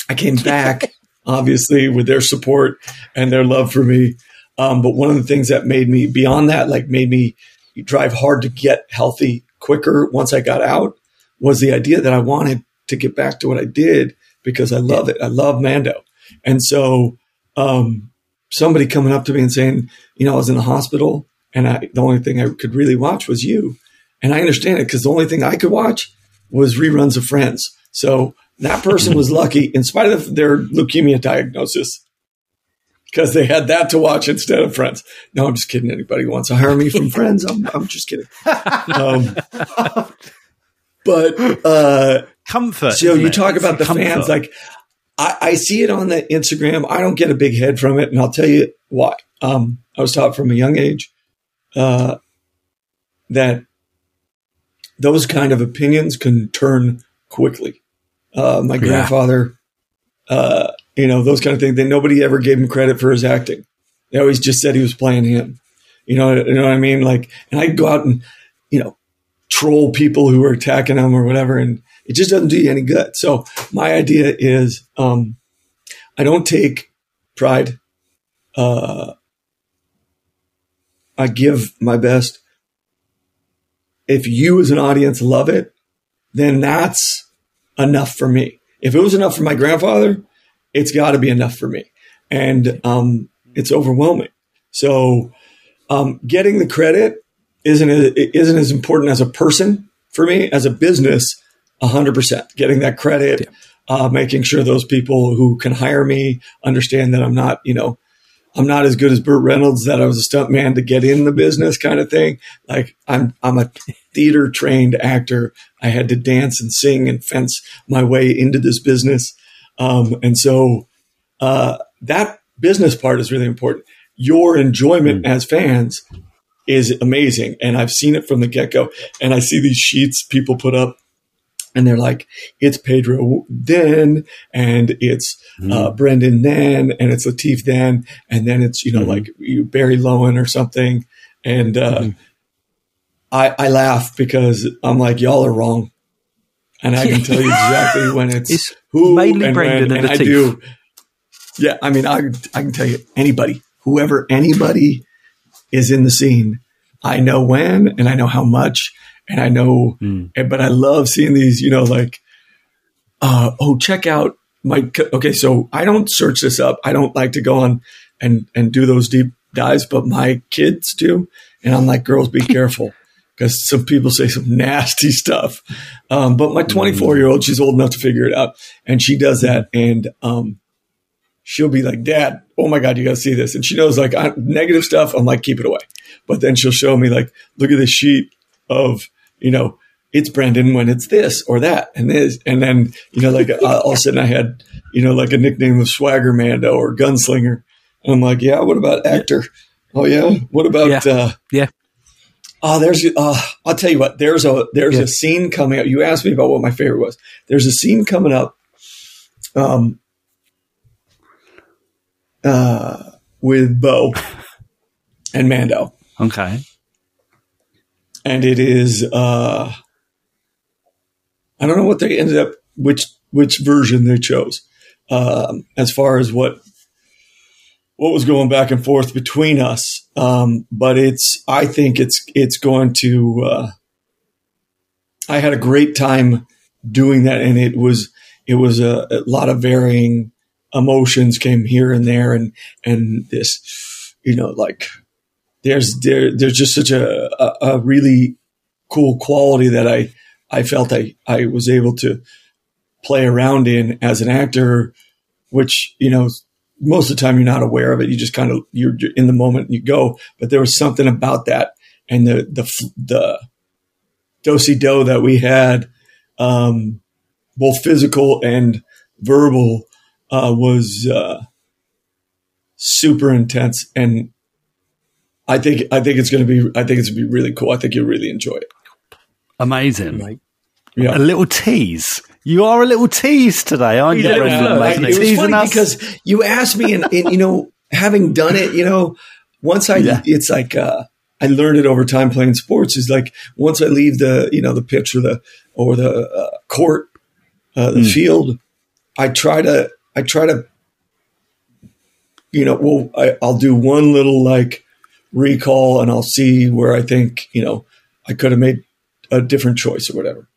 I came back, obviously, with their support and their love for me. Um, but one of the things that made me, beyond that, like made me drive hard to get healthy quicker once I got out was the idea that I wanted to get back to what I did because I love it. I love Mando. And so, um, somebody coming up to me and saying, you know, I was in the hospital and I, the only thing I could really watch was you. And I understand it because the only thing I could watch was reruns of Friends. So that person was lucky in spite of their leukemia diagnosis because they had that to watch instead of Friends. No, I'm just kidding. Anybody who wants to hire me from Friends, I'm, I'm just kidding. Um, but, uh, Comfort. so you it? talk It's about the comfort. fans, like I, I see it on the Instagram. I don't get a big head from it, and I'll tell you why. Um, I was taught from a young age uh, that those kind of opinions can turn quickly. Uh, my grandfather, uh, you know, those kind of things. Then nobody ever gave him credit for his acting. They always just said he was playing him. You know, you know what I mean? Like, and I'd go out and, you know, troll people who were attacking him or whatever. And It just doesn't do you any good. So my idea is, um, I don't take pride. Uh, I give my best. If you as an audience love it, then that's enough for me. If it was enough for my grandfather, it's got to be enough for me. And um, it's overwhelming. So um, getting the credit isn't isn't as important as a person for me as a business. hundred percent getting that credit, yeah. uh, making sure those people who can hire me understand that I'm not, you know, I'm not as good as Burt Reynolds that I was a stunt man to get in the business kind of thing. Like I'm, I'm a theater trained actor. I had to dance and sing and fence my way into this business. Um, and so, uh, that business part is really important. Your enjoyment mm. as fans is amazing. And I've seen it from the get go. And I see these sheets people put up and they're like, it's Pedro then, and it's mm-hmm. uh, Brendan then, and it's Lateef then, and then it's you know mm-hmm. like Barry Lowin or something, and uh, mm-hmm. I I laugh because I'm like y'all are wrong, and I can tell you exactly when it's, it's who mainly and Brendan when, and, and I do. Yeah, I mean I I can tell you anybody, whoever anybody is in the scene, I know when and I know how much and I know, mm. but I love seeing these, you know, like, uh, oh, check out my, okay. So I don't search this up. I don't like to go on and, and do those deep dives, but my kids do. And I'm like, girls, be careful because some people say some nasty stuff. Um, but my hmm. 24 year old, she's old enough to figure it out and she does that. And, um, she'll be like, dad, oh my God, you got to see this. And she knows like I, negative stuff. I'm like, keep it away. But then she'll show me like, look at this sheet of you know, it's Brendan when it's this or that and this. And then, you know, like uh, all of a sudden I had, you know, like a nickname of Swagger Mando or Gunslinger. And I'm like, yeah, what about actor? Oh, yeah. What about, yeah. Uh, yeah. Oh, there's, uh, I'll tell you what, there's a, there's yeah. a scene coming up. You asked me about what my favorite was. There's a scene coming up, um, uh, with Bo and Mando. Okay and it is uh, I don't know what they ended up which which version they chose um, as far as what what was going back and forth between us. Um, but it's I think it's it's going to. Uh, I had a great time doing that, and it was it was a, a lot of varying emotions came here and there, and and this you know like there's there there's just such a, a, a really cool quality that I I felt I I was able to play around in as an actor, which you know most of the time you're not aware of it. You just kind of you're, in the moment you go. But there was something about that and the the the dosey do that we had, um, both physical and verbal, uh, was uh, super intense and I think I think it's going to be I think it's going to be really cool. I think you'll really enjoy it. Amazing. Right. Yeah. A little tease. You are a little tease today, aren't you, Brendan? It was funny us? because you asked me, and, and, you know, having done it, you know, once I, yeah. it's like uh, I learned it over time playing sports. Is like once I leave the, you know, the pitch or the or the uh, court, uh, the mm. field, I try to, I try to, you know, well, I, I'll do one little like recall and I'll see where I think, you know, I could have made a different choice or whatever.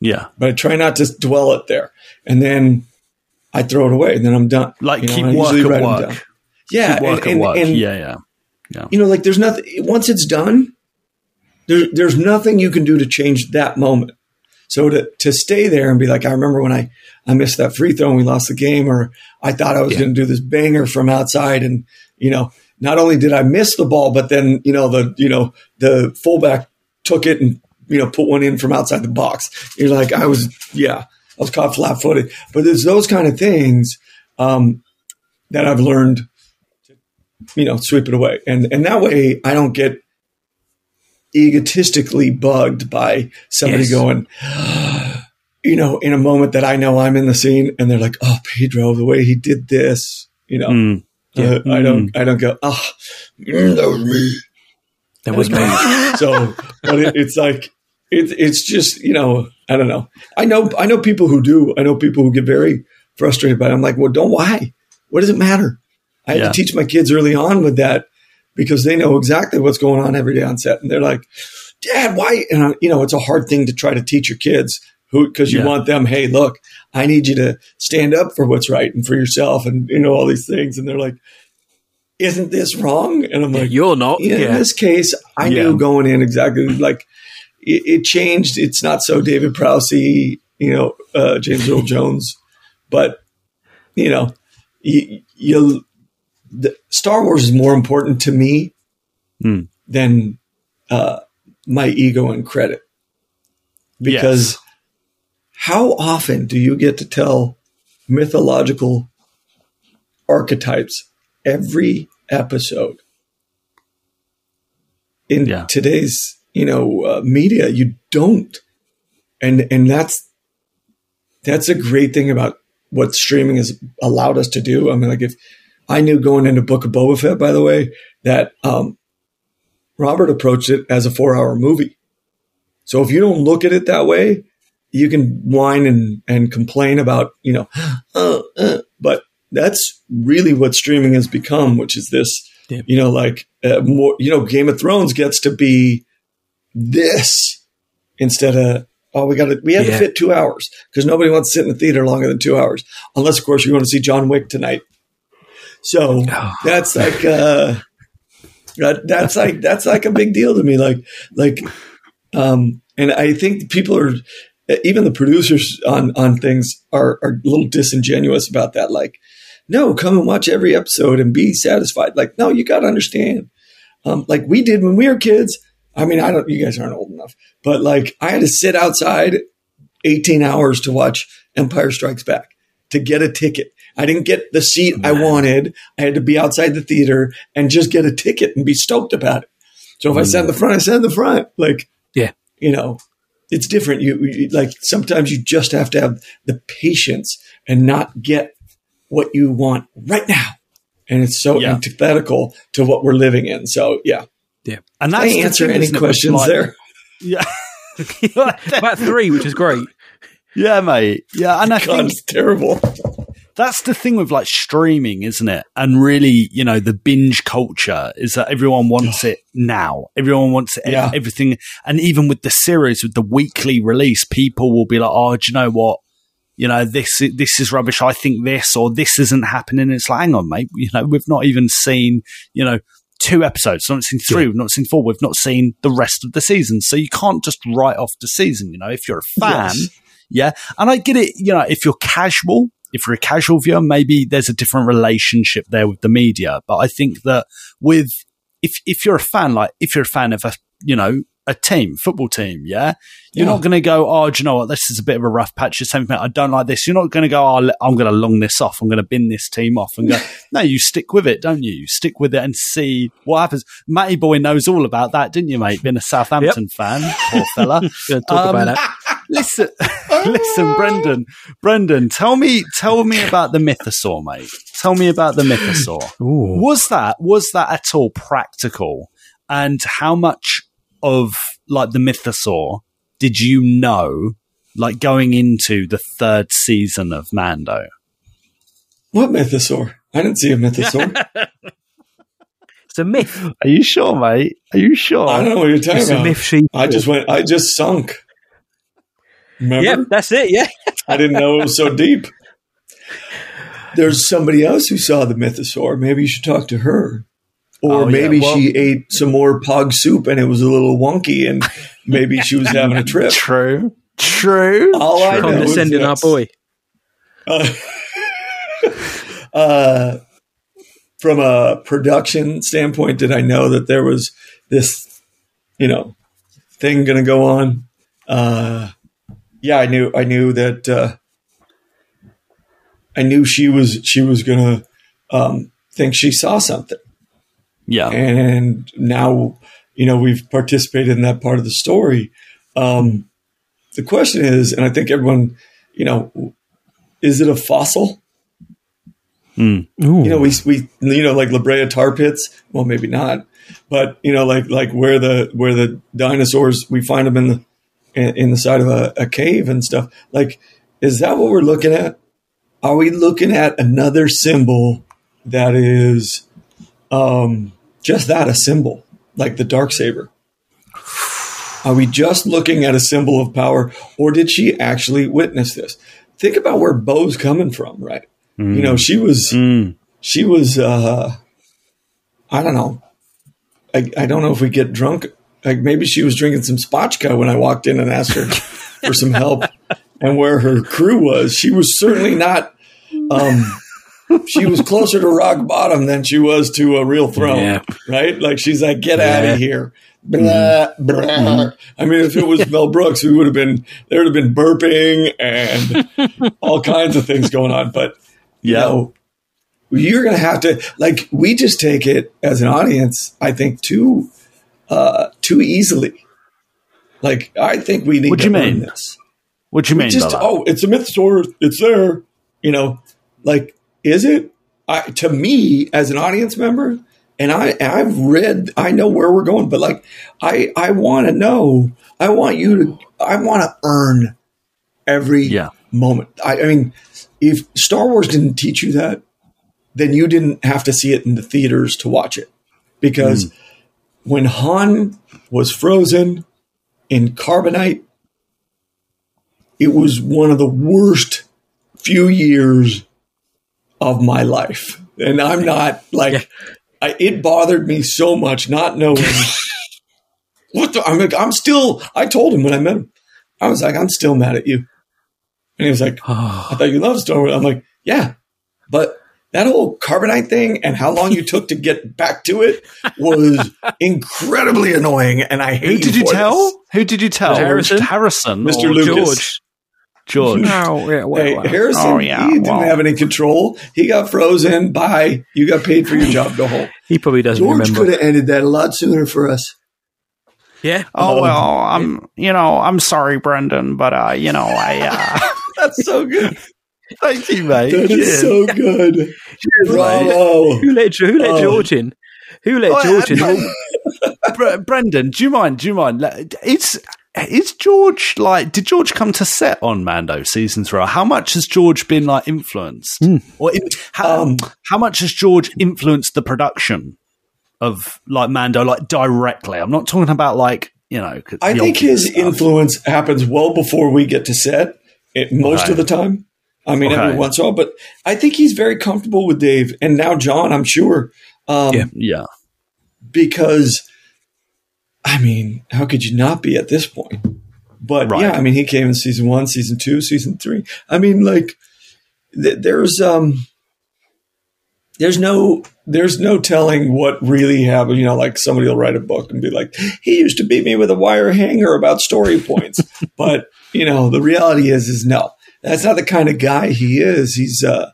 Yeah. But I try not to dwell it there. And then I throw it away and then I'm done. Like you keep know, work at work. Yeah. Keep work and, and, work. And, yeah, yeah. Yeah. You know, like there's nothing once it's done, there, there's nothing you can do to change that moment. So to, to stay there and be like, I remember when I, I missed that free throw and we lost the game, or I thought I was yeah. going to do this banger from outside and, you know, not only did I miss the ball, but then you know the you know the fullback took it and you know put one in from outside the box. You're like, I was yeah, I was caught flat footed. But there's those kind of things um, that I've learned to you know sweep it away, and and that way I don't get egotistically bugged by somebody yes. going. You know, in a moment that I know I'm in the scene, and they're like, "Oh, Pedro, the way he did this," you know, mm yeah. Uh, I don't. I don't go. Ah, oh, that was me. That was me. so, but it, it's like it, it's just you know I don't know. I know I know people who do. I know people who get very frustrated by it. I'm like, well, don't why? What does it matter? I had to teach my kids early on with that because they know exactly what's going on every day on set, and they're like, Dad, why? And I, you know, it's a hard thing to try to teach your kids who because you Yeah. want them. Hey, look, I need you to stand up for what's right and for yourself, and you know all these things, and they're like. Isn't this wrong? And I'm like, You're not. yeah, in this case, I Yeah. knew going in exactly like it, it changed. It's not so David Prowse, you know, uh, James Earl Jones, but you know, you, you the, Star Wars is more important to me Hmm. than uh, my ego and credit because Yes. How often do you get to tell mythological archetypes every episode? In Yeah. today's you know uh, media you don't. And and that's that's a great thing about what streaming has allowed us to do. I mean like if i knew going into book of boba fett by the way that um robert approached it as a four hour movie. So if you don't look at it that way you can whine and, and complain about, you know, uh, uh, but that's really what streaming has become, which is this, Yeah. you know, like uh, more, you know, Game of Thrones gets to be this instead of, oh, we got to, we had to fit two hours because nobody wants to sit in the theater longer than two hours, unless, of course, you're going to see John Wick tonight. So that's like, uh, that, that's like, that's like a big deal to me. Like, like, um, and I think people are, even the producers on on things are, are a little disingenuous about that. Like, no, come and watch every episode and be satisfied. Like, no, you got to understand. Um, like we did when we were kids. I mean, I don't. You guys aren't old enough, but like I had to sit outside 18 hours to watch Empire Strikes Back to get a ticket. I didn't get the seat I wanted. I had to be outside the theater and just get a ticket and be stoked about it. So if I sat in the front, I sat in the front. Like, Yeah. you know, it's different. You, you like sometimes you just have to have the patience and not get what you want right now. And it's so Yeah. antithetical to what we're living in. So yeah, yeah. And I that's the answer thing, any isn't it, with, questions like- there. Yeah. About three, which is great. yeah, mate. Yeah, and I God, think it's terrible. That's the thing with like streaming, isn't it? And really, you know, the binge culture is that everyone wants it now. Everyone wants it, Yeah. everything. And even with the series, with the weekly release, people will be like, "Oh, do you know what? You know, this this is rubbish. I think this or this isn't happening." It's like, hang on, mate. You know, we've not even seen, you know. Two episodes, not seen three, we've not seen four, we've not seen the rest of the season. So you can't just write off the season, you know. If you're a fan, Yes. yeah. And I get it, you know, if you're casual, if you're a casual viewer, maybe there's a different relationship there with the media. But I think that with if if you're a fan, like if you're a fan of a you know, a team, football team, yeah, you're Yeah. not going to go, oh, do you know what? This is a bit of a rough patch. The same thing. I don't like this. You're not going to go, oh, I'm going to long this off. I'm going to bin this team off and go. no, you stick with it, don't you? You stick with it and see what happens. Matty boy knows all about that, didn't you, mate? Being a Southampton fan, poor fella. Talk Um, about that. listen, listen, Brendan, Brendan, tell me, tell me about the mythosaur, mate. Tell me about the mythosaur. Ooh. Was that was that at all practical? And how much of like the mythosaur did you know, like going into the third season of Mando? What mythosaur? I didn't see a mythosaur. It's a myth. Are you sure, mate? Are you sure? I don't know what you're talking It's a myth she. I just went. I just sunk. Remember? Yeah, that's it. Yeah. I didn't know it was so deep. There's somebody else who saw the mythosaur. Maybe you should talk to her. Or Oh, yeah, maybe well- she ate some more pog soup and it was a little wonky and maybe she was having a trip. True. True. All I know is Condescending our yes. boy. Uh, uh, from a production standpoint, did I know that there was this, you know, thing going to go on? Uh, yeah, I knew. I knew that. Uh, I knew she was she was going to um, think she saw something, Yeah. and now you know we've participated in that part of the story. Um, the question is, and I think everyone, you know, is it a fossil? Mm. You know, we we you know like La Brea tar pits. Well, maybe not, but you know, like like where the where the dinosaurs we find them in the in, in the side of a, a cave and stuff. Like, is that what we're looking at? Are we looking at another symbol that is um, just that a symbol, like the Darksaber? Are we just looking at a symbol of power, or did she actually witness this? Think about where Bo's coming from, right? You know, she was she was uh I don't know. I, I don't know if we get drunk. Like maybe she was drinking some spotchka when I walked in and asked her for some help and where her crew was. She was certainly not um she was closer to rock bottom than she was to a real throne. Yeah. Right? Like she's like, get out of here. Blah, blah. I mean, if it was Mel Brooks, we would have been there would have been burping and all kinds of things going on. But you Yeah. know, you're going to have to like we just take it as an audience. I think too uh, too easily. Like I think we need What do you mean? this. What do you mean? Just oh, it's a mythosaur. It's there. You know, like is it? I, to me, as an audience member, and I I've read. I know where we're going, but like I I want to know. I want you to. I want to earn every Yeah. moment. I, I mean, if Star Wars didn't teach you that, then you didn't have to see it in the theaters to watch it. Because hmm. when Han was frozen in carbonite, it was one of the worst few years of my life. And I'm not like, I, it bothered me so much not knowing what the, I'm like, I'm still, I told him when I met him, I was like, I'm still mad at you. And he was like, I thought you loved Star Wars. I'm like, yeah, but that whole carbonite thing and how long you took to get back to it was incredibly annoying. And I hate Who did you for tell? this. Who did you tell? Harrison? Harrison, Mr. Lucas. George. George. Oh, yeah, well, Hey. Harrison, Oh, yeah, he didn't well. have any control. He got frozen. Bye. You got paid for your job. Go home. he probably doesn't George remember. could have ended that a lot sooner for us. Yeah. Oh well, I'm you know I'm sorry, Brendan, but uh, you know I uh, That's so good. thank you, mate. That is so good. Bravo. Who let who let Oh. George in? Who let Oh, George in? uh, Bre- Brendan, do you mind? Do you mind? Like, Is George like? Did George come to set on Mando season three? How much has George been like influenced, or in, how, Um, how much has George influenced the production of like Mando, like directly? I'm not talking about like you know. I think his stuff. influence happens well before we get to set. It, most Okay. of the time. I mean, Okay. every once in a while, but I think he's very comfortable with Dave and now John. I'm sure. Um, Yeah. Yeah, because I mean, how could you not be at this point? But Right. yeah, I mean, he came in season one, season two, season three. I mean, like, th- there's um, there's no there's no telling what really happened. You know, like somebody will write a book and be like, he used to beat me with a wire hanger about story points. but you know, the reality is, is no, that's not the kind of guy he is. He's uh,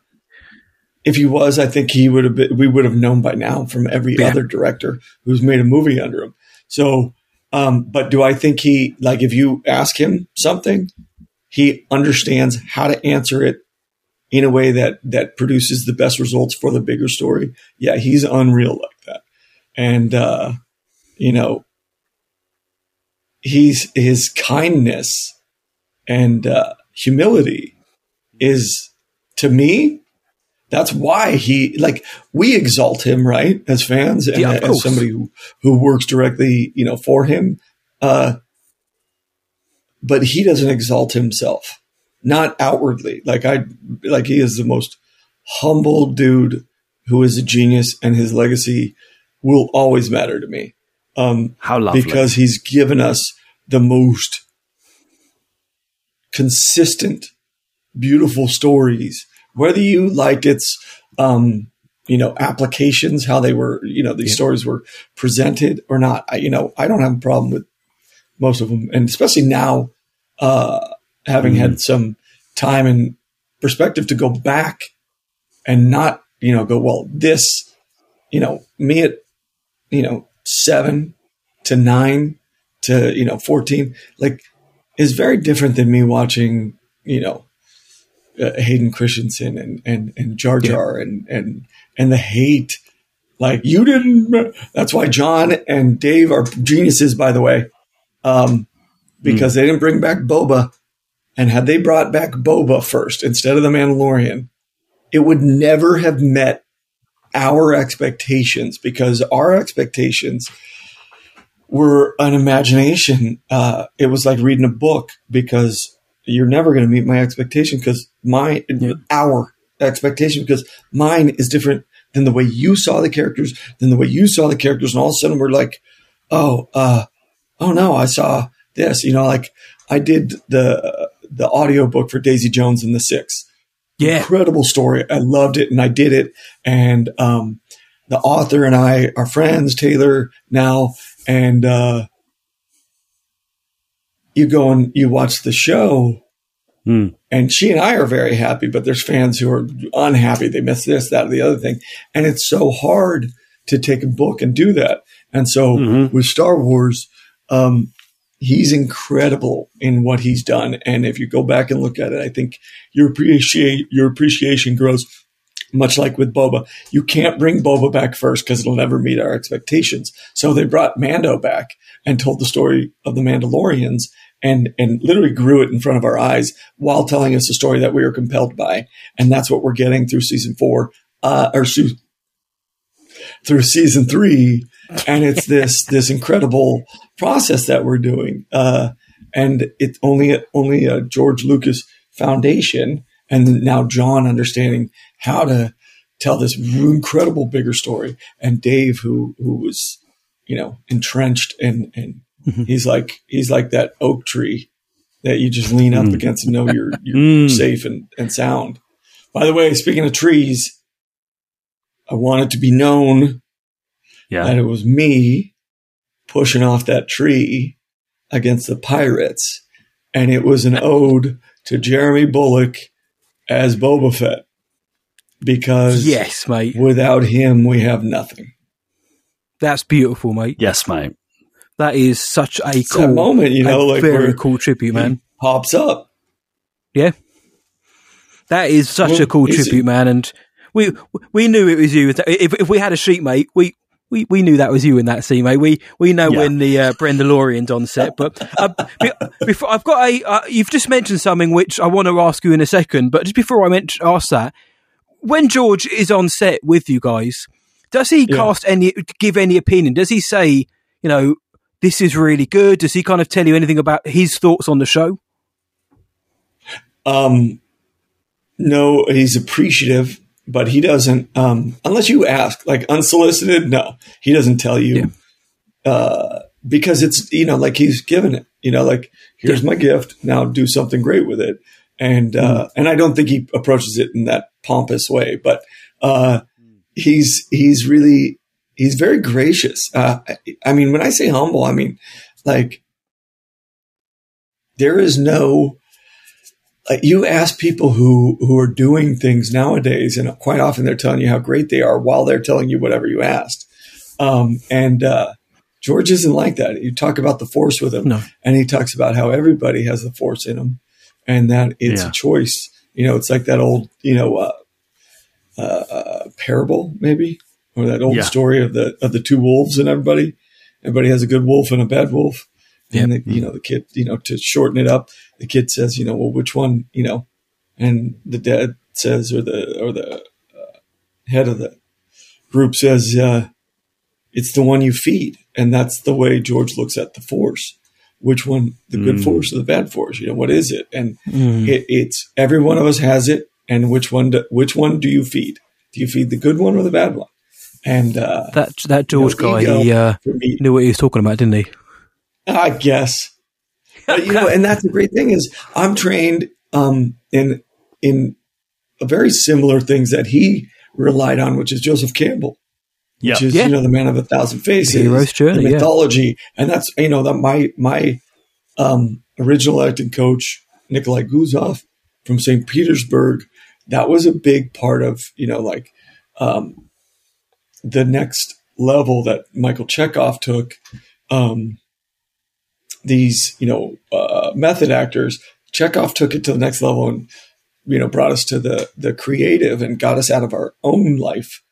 if he was, I think he would have been, we would have known by now from every Yeah. other director who's made a movie under him. So, um, but do I think he, like, if you ask him something, he understands how to answer it in a way that, that produces the best results for the bigger story. Yeah, he's unreal like that. And, uh, you know, he's, his kindness and, uh, humility is to me, that's why he like we exalt him right as fans and Yeah, as somebody who, who works directly you know for him uh but he doesn't exalt himself not outwardly like i like he is the most humble dude who is a genius and his legacy will always matter to me um how lovely. because he's given us the most consistent, beautiful stories. Whether you like its, um, you know, applications, how they were, you know, these stories were presented or not. I, you know, I don't have a problem with most of them, and especially now, uh, having had some time and perspective to go back and not, you know, go well. This, you know, me at, you know, seven to nine to you know fourteen, like is very different than me watching, you know, uh, Hayden Christensen and and and Jar Jar and and and the hate. Like you didn't. That's why John and Dave are geniuses, by the way. Um, because they didn't bring back Boba. And had they brought back Boba first instead of the Mandalorian, it would never have met our expectations because our expectations were an imagination. Uh, it was like reading a book because you're never going to meet my expectation because my our expectation because mine is different than the way you saw the characters, than the way you saw the characters, and all of a sudden we're like, oh, uh, oh no, I saw this. You know, like I did the the audiobook for Daisy Jones and the Six. Yeah. Incredible story. I loved it and I did it. And um, the author and I are friends, Taylor now, and uh, you go and you watch the show and she and I are very happy, but there's fans who are unhappy. They miss this, that, or the other thing. And it's so hard to take a book and do that. And so with Star Wars, um, he's incredible in what he's done. And if you go back and look at it, I think your appreciate your appreciation grows much like with Boba. You can't bring Boba back first because it'll never meet our expectations. So they brought Mando back and told the story of the Mandalorians and and literally grew it in front of our eyes while telling us a story that we were compelled by. And that's what we're getting through season four, uh, or through season three. And it's this this incredible process that we're doing. Uh, and it's only only a George Lucas foundation, and now John understanding how to tell this incredible bigger story, and Dave who who was you know entrenched and and Mm-hmm. he's like he's like that oak tree that you just lean up mm. against and know you're you're mm. safe and, and sound. By the way, speaking of trees, I want it to be known Yeah. that it was me pushing off that tree against the pirates, and it was an ode to Jeremy Bulloch as Boba Fett because Yes, mate. without him we have nothing. That's beautiful, mate. Yes, mate. That is such a It's cool that moment, you know, a like very cool tribute, man. pops up. Yeah, that is such Well, a cool is it- tribute, man. And we we knew it was you. If if we had a sheet, mate, we. We, we knew that was you in that scene, mate. We we know Yeah. when the uh, Brendalorian's on set, but uh, before I've got a uh, you've just mentioned something which I want to ask you in a second. But just before I mention ask that, when George is on set with you guys, does he Yeah. cast any give any opinion? Does he say, you know, this is really good? Does he kind of tell you anything about his thoughts on the show? Um, no, he's appreciative, but he doesn't, um, unless you ask, like unsolicited, no, he doesn't tell you, uh, because it's, you know, like he's given it, you know, like here's my gift. Now do something great with it. And, uh, and I don't think he approaches it in that pompous way, but, uh, he's, he's really, he's very gracious. Uh, I, I mean, when I say humble, I mean, like, there is no, uh, you ask people who who are doing things nowadays, and quite often they're telling you how great they are while they're telling you whatever you asked. Um, and uh, George isn't like that. You talk about the force with him, No. and he talks about how everybody has the force in them, and that it's Yeah. a choice. You know, it's like that old, you know, uh, uh, uh, parable maybe, or that old Yeah. story of the of the two wolves and everybody. Everybody has a good wolf and a bad wolf. And the, you know, the kid, you know, to shorten it up, the kid says, you know, well, which one, you know, and the dad says, or the or the uh, head of the group says, uh, it's the one you feed, and that's the way George looks at the force. Which one, the good force or the bad force? You know, what is it? And it, it's every one of us has it, and which one? Do, which one do you feed? Do you feed the good one or the bad one? And uh, That that George know, guy, he uh, knew what he was talking about, didn't he? I guess. But, you know, and that's the great thing is I'm trained um, in in very similar things that he relied on, which is Joseph Campbell, which is Yeah. you know the man of a thousand faces, The hero's journey, the yeah. mythology, and that's you know that my my um, original acting coach Nikolai Guzov from St. Petersburg. That was a big part of you know like um, the next level that Michael Chekhov took. Um, these, you know, uh, method actors, Chekhov took it to the next level and, you know, brought us to the the creative and got us out of our own life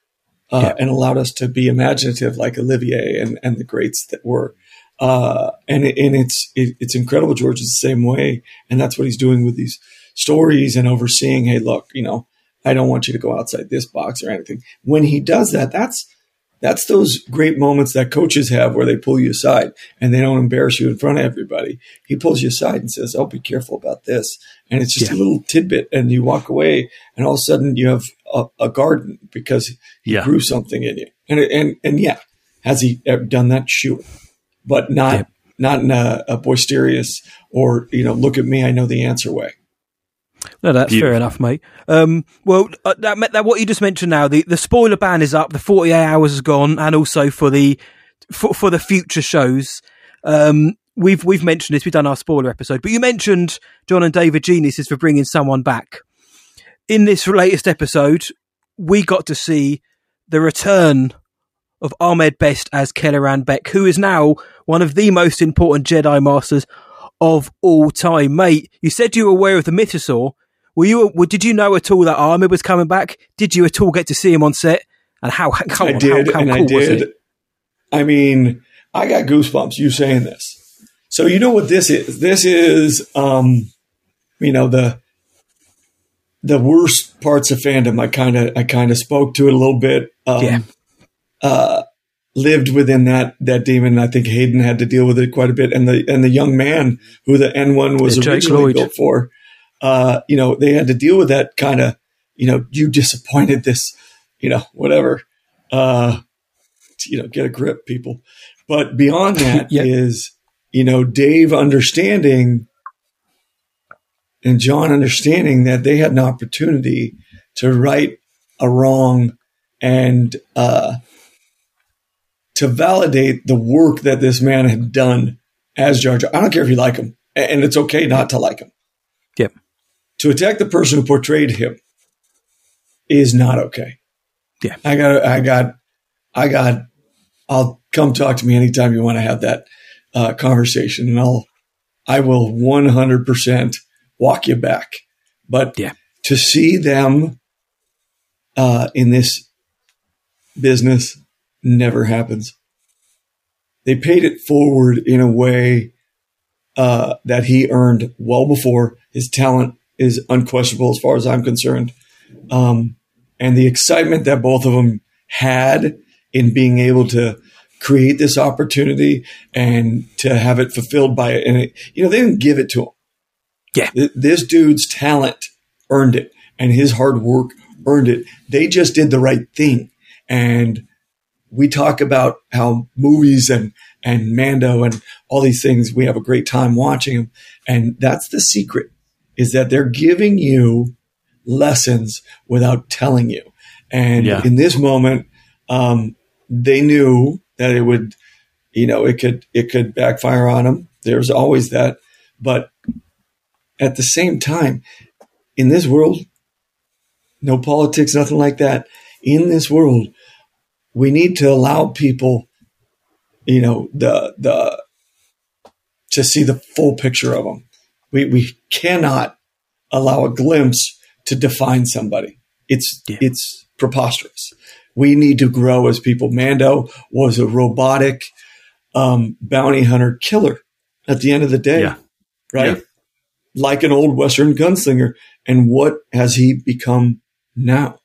uh, and allowed us to be imaginative like Olivier and, and the greats that were. Uh, and it, and it's it, it's incredible. George is the same way, and that's what he's doing with these stories and overseeing. Hey, look, you know, I don't want you to go outside this box or anything. When he does that, that's that's those great moments that coaches have where they pull you aside and they don't embarrass you in front of everybody. He pulls you aside and says, "Oh, be careful about this," and it's just Yeah. a little tidbit, and you walk away, and all of a sudden you have a, a garden because he Yeah. grew something in you. And and and yeah, has he ever done that? Sure, but not Yeah. not in a, a boisterous or you know, look at me, I know the answer way. No, that's Beautiful. fair enough, mate. Um, well, uh, that, that what you just mentioned now, the, the spoiler ban is up, the 48 hours is gone, and also for the for, for the future shows. Um, we've we've mentioned this, we've done our spoiler episode, but you mentioned Jon and David Geniuses for bringing someone back. In this latest episode, we got to see the return of Ahmed Best as Kelleran Beq, who is now one of the most important Jedi Masters of all time, mate. You said you were aware of the Mythosaur. Were you? Did you know at all that Ahmed was coming back? Did you at all get to see him on set? And how? Come I on, did, how, how and cool I did. I mean, I got goosebumps. You saying this, so you know what this is? This is, um, you know, the the worst parts of fandom. I kind of, I kind of spoke to it a little bit. Um, Yeah. Uh, lived within that that demon. I think Hayden had to deal with it quite a bit, and the and the young man who the N one was Yeah, originally built for. Uh, you know, they had to deal with that kind of. You know, you disappointed this. You know, whatever. Uh, you know, get a grip, people. But beyond that is, you know, Dave understanding and Jon understanding that they had an opportunity to right a wrong and uh, to validate the work that this man had done as Jar Jar. I don't care if you like him, and it's okay not to like him. Yep. To attack the person who portrayed him is not okay. Yeah. I got, I got, I got. I'll come talk to me anytime you want to have that uh, conversation, and I'll, I will one hundred percent walk you back. But Yeah. to see them uh, in this business never happens. They paid it forward in a way uh, that he earned well before. His talent is unquestionable as far as I'm concerned. Um, and the excitement that both of them had in being able to create this opportunity and to have it fulfilled by it. And it, you know, they didn't give it to him. Yeah. Th- This dude's talent earned it and his hard work earned it. They just did the right thing. And we talk about how movies and, and Mando and all these things, we have a great time watching them. And that's the secret is that they're giving you lessons without telling you. And Yeah. in this moment, um, they knew that it would, you know, it could, it could backfire on them. There's always that. But at the same time, in this world, no politics, nothing like that. In this world, we need to allow people, you know, the the to see the full picture of them. We we cannot allow a glimpse to define somebody. It's Yeah. it's preposterous. We need to grow as people. Mando was a robotic um, bounty hunter killer at the end of the day, Yeah. right? Yeah. Like an old Western gunslinger. And what has he become now?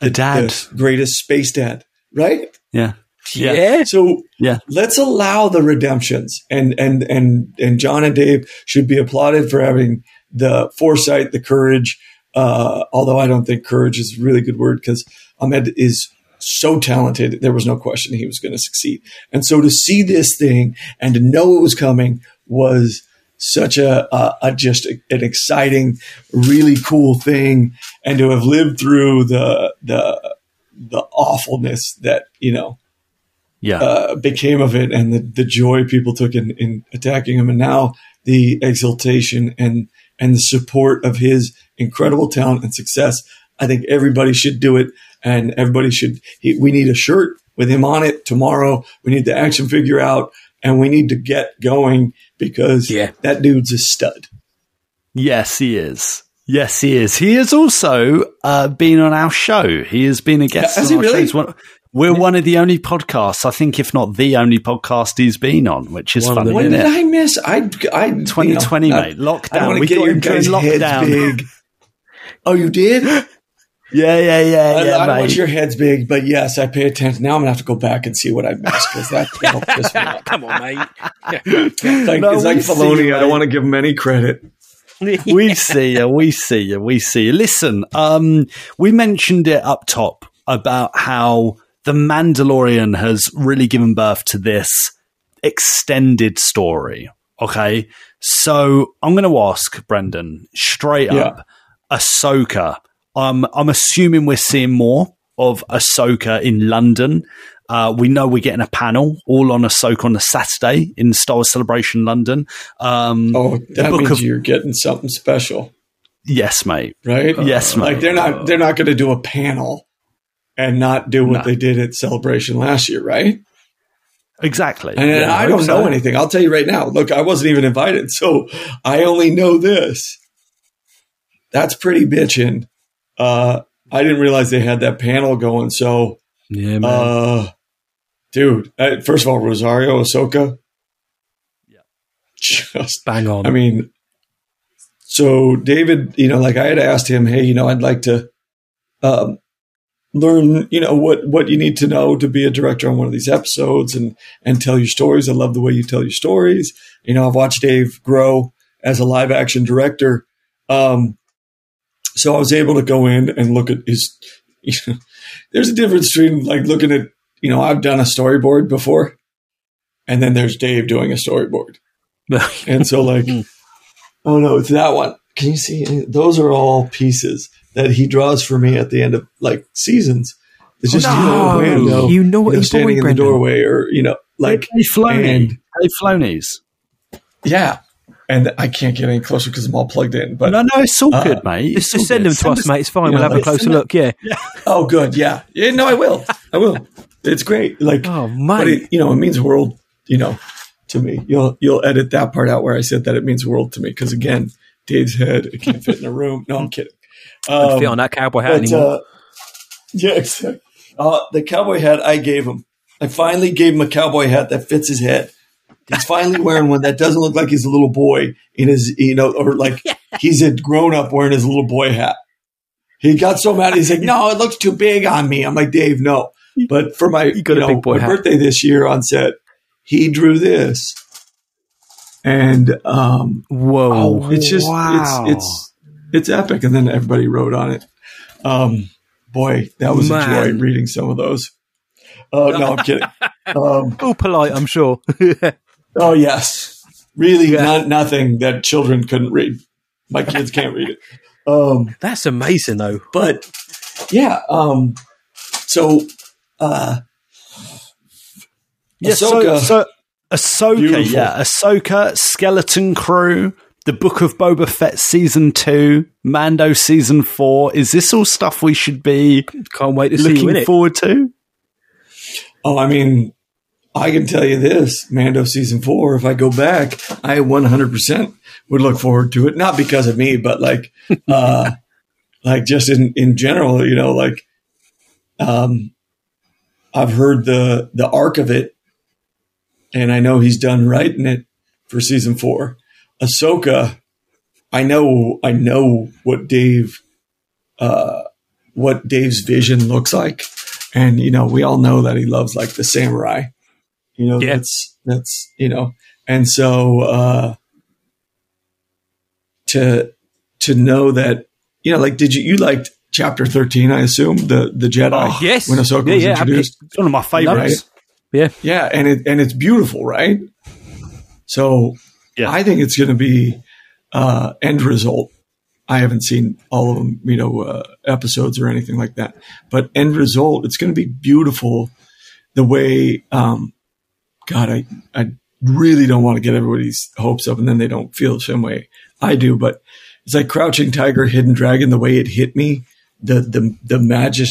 A dad. The greatest space dad, right? Yeah. Yeah. Yeah. So Yeah. let's allow the redemptions and and and and Jon and Dave should be applauded for having the foresight, the courage. Uh, although I don't think courage is a really good word because Ahmed is so talented. There was no question he was going to succeed. And so to see this thing and to know it was coming was such a, a, a just a- an exciting, really cool thing. And to have lived through the the the awfulness that you know Yeah. uh, became of it and the, the joy people took in, in attacking him and now the exultation and and the support of his incredible talent and success i think everybody should do it and everybody should he, we need a shirt with him on it tomorrow we need the action figure out and we need to get going because Yeah. that dude's a stud Yes, he is. Yes, he is. He has also uh, been on our show. He has been a guest Has on he our really? shows. We're one of the only podcasts, I think, if not the only podcast he's been on, which is One of funny. them, When isn't did it? I miss? I, I, you know, 2020, mate. Lockdown. don't We got your him during heads lockdown. big. Oh, you did? Yeah, yeah, yeah, I, yeah, I don't want your heads big, but yes, I pay attention. Now I'm gonna have to go back and see what I missed because that that'll piss me. Come on, mate. Like, No, it's like we see Filoni. I don't want to give him any credit. we see you. We see you. We see you. Listen, um, we mentioned it up top about how the Mandalorian has really given birth to this extended story. Okay, so I'm going to ask Brendan straight Yeah. up. Ahsoka. Um, I'm assuming we're seeing more of Ahsoka in London. Uh, we know we're getting a panel all on Ahsoka on the Saturday in Star Wars Celebration London. Um, Oh, that means of you're getting something special, yes, mate. right? Yes, mate. Like they're not they're not going to do a panel and not do what No. they did at Celebration last year, right? Exactly. And Yeah, I hope don't know anything. I'll tell you right now. Look, I wasn't even invited, so I only know this. That's pretty bitching. Uh, I didn't realize they had that panel going. So, Yeah, man. uh, dude, uh, first of all, Rosario Ahsoka. Yeah. Just, Bang on. I mean, so David, you know, like I had asked him, hey, you know, I'd like to um, learn, you know, what what you need to know to be a director on one of these episodes and and tell your stories. I love the way you tell your stories. You know, I've watched Dave grow as a live action director. Um, so I was able to go in and look at his. You know, there's a difference between like looking at, you know, I've done a storyboard before, and then there's Dave doing a storyboard. And so, like, oh no, it's that one. Can you see? Those are all pieces that he draws for me at the end of like seasons. It's just No, you know, Lando, you know what he's standing doing, in the doorway, or you know, like Dave and- Dave Filoni's. yeah. And I can't get any closer because I'm all plugged in. But No, no, it's all Uh, good, mate. Just, It's just send good. them to us, us- mate. It's fine. you We'll have a closer send look. Yeah. oh, good, yeah, yeah. No, I will. I will. It's great. Like, Oh, but it, you know, it means world. You know, to me, you'll you'll edit that part out where I said that it means world to me because again, Dave's head it can't fit in a room. No, I'm kidding. Um, on that cowboy hat But, anymore. uh, yeah, exactly. Uh, the cowboy hat I gave him. I finally gave him a cowboy hat that fits his head. He's finally wearing one that doesn't look like he's a little boy in his, you know, or like he's a grown up wearing his little boy hat. He got so mad. He's like, "No, it looks too big on me." I'm like, "Dave, no." But for my, you got know, big boy my hat. birthday this year on set, he drew this, and um, Whoa. Oh, it's just wow. it's it's it's epic. And then everybody wrote on it. Um, boy, that was a joy reading some of those. Oh no, I'm kidding. Um, All polite, I'm sure. oh yes, really, Yeah. not nothing that children couldn't read. My kids can't read it. Um, That's amazing, though. but yeah, um, so uh, Yeah, so, Ahsoka. so Ahsoka, Beautiful. yeah, Ahsoka, Skeleton Crew, the Book of Boba Fett season two, Mando season four. Is this all stuff we should be Can't wait to see looking it. forward to? Oh, I mean, I can tell you this Mando season four, if I go back, I 100% would look forward to it. Not because of me, but like, uh, like just in, in general, you know, like, um, I've heard the, the arc of it and I know he's done writing it for season four. Ahsoka, I know, I know what Dave, uh, what Dave's vision looks like. And, you know, we all know that he loves like the samurai, you know, Yeah. that's, that's, you know, and so, uh, to, to know that, you know, like, did you, you liked chapter 13, I assume the, the Jedi Oh, yes. when Ahsoka Yeah, was yeah, introduced. It's one of my favorites. Yeah. Yeah, and it and it's beautiful, right? So Yeah. I think it's going to be uh, end result. I haven't seen all of them, you know, uh, episodes or anything like that, but end result, it's going to be beautiful. The way, um, God, I I really don't want to get everybody's hopes up, and then they don't feel the same way I do. But it's like Crouching Tiger, Hidden Dragon. The way it hit me, the the the magic,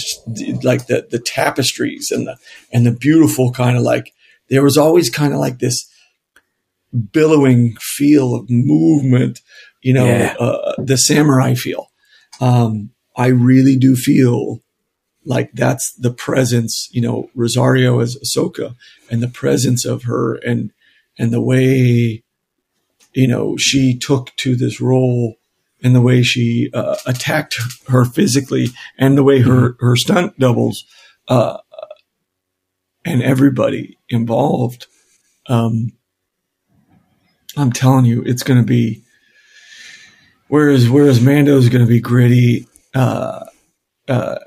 like the the tapestries and the and the beautiful kind of like there was always kind of like this billowing feel of movement, you know, Yeah. uh, the samurai feel. Um, I really do feel like that's the presence, you know, Rosario as Ahsoka and the presence of her and and the way you know she took to this role and the way she uh, attacked her physically and the way her her stunt doubles uh, and everybody involved um, I'm telling you it's going to be whereas whereas Mando is going to be gritty uh, uh,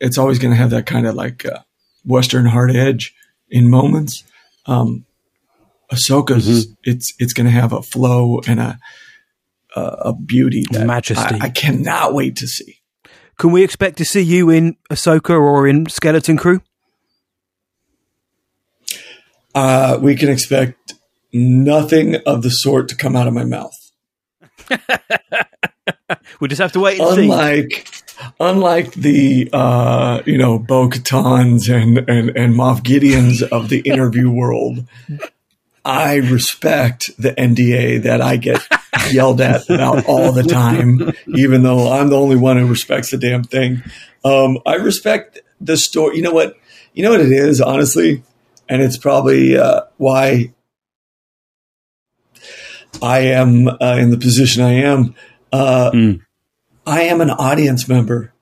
it's always going to have that kind of like uh, Western hard edge in moments. Um, Ahsoka's mm-hmm. it's it's going to have a flow and a a, a beauty, that majesty. I, I, cannot wait to see. Can we expect to see you in Ahsoka or in Skeleton Crew? Uh, we can expect nothing of the sort to come out of my mouth. we just have to wait and unlike, see unlike the uh, you know Bo Katans and and and Moff Gideons of the interview world, I respect the NDA that I get yelled at about all the time, even though I'm the only one who respects the damn thing. Um, I respect the story. You know what? You know what it is, honestly, and it's probably uh, why I am uh, in the position I am. Uh, mm. I am an audience member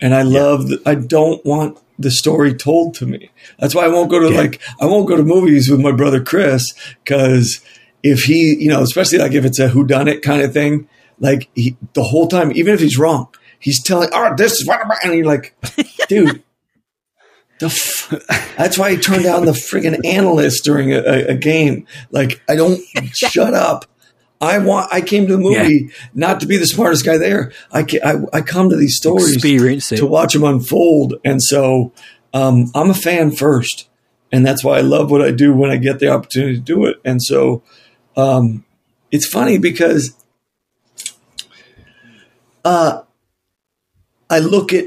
and I love, I don't want the story told to me. That's why I won't go to yeah. like, I won't go to movies with my brother Chris because if he, you know, especially like if it's a whodunit kind of thing, like he, the whole time, even if he's wrong, he's telling, oh, this is what, and you're like, dude, the f- that's why I turned down the friggin' analyst during a, a, a game. Like, I don't shut up. I want. I came to the movie yeah. not to be the smartest guy there. I, I, I come to these stories Experience to watch them unfold, and so um, I'm a fan first, and that's why I love what I do when I get the opportunity to do it. And so um, it's funny because uh, I look at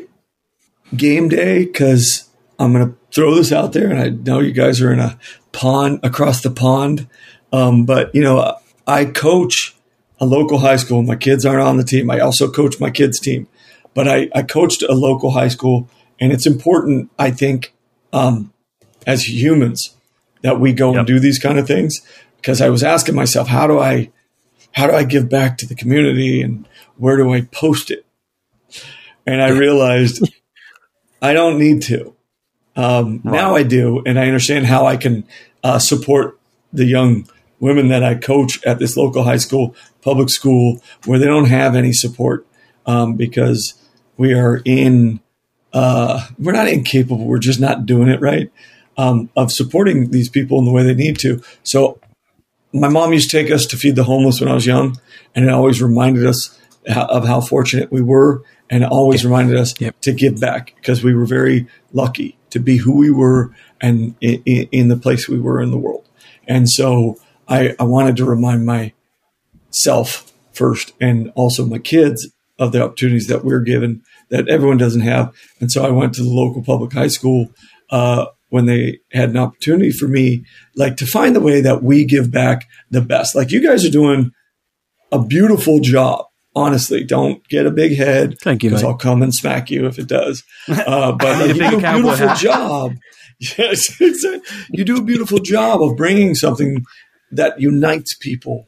game day because I'm going to throw this out there, and I know you guys are in a pond across the pond, um, but you know I coach a local high school. My kids aren't on the team. I also coach my kids' team, but I, I coached a local high school, and it's important, I think, um, as humans, that we go yep. and do these kind of things. Because I was asking myself, how do I, how do I give back to the community, and where do I post it? And I realized I don't need to. Um, right. Now I do, and I understand how I can uh, support the young women that I coach at this local high school, public school, where they don't have any support um, because we are in, uh, we're not incapable, we're just not doing it right um, of supporting these people in the way they need to. So my mom used to take us to feed the homeless when I was young, and it always reminded us of how fortunate we were and always reminded us yep. to give back because we were very lucky to be who we were and in, in, the place we were in the world. And so I, I wanted to remind myself first and also my kids of the opportunities that we're given that everyone doesn't have. And so I went to the local public high school uh, when they had an opportunity for me, like to find the way that we give back the best. Like you guys are doing a beautiful job. Honestly, don't get a big head. Thank you. Because I'll come and smack you if it does. Uh, but like, you do a beautiful job. Yes, you do a beautiful job of bringing something that unites people.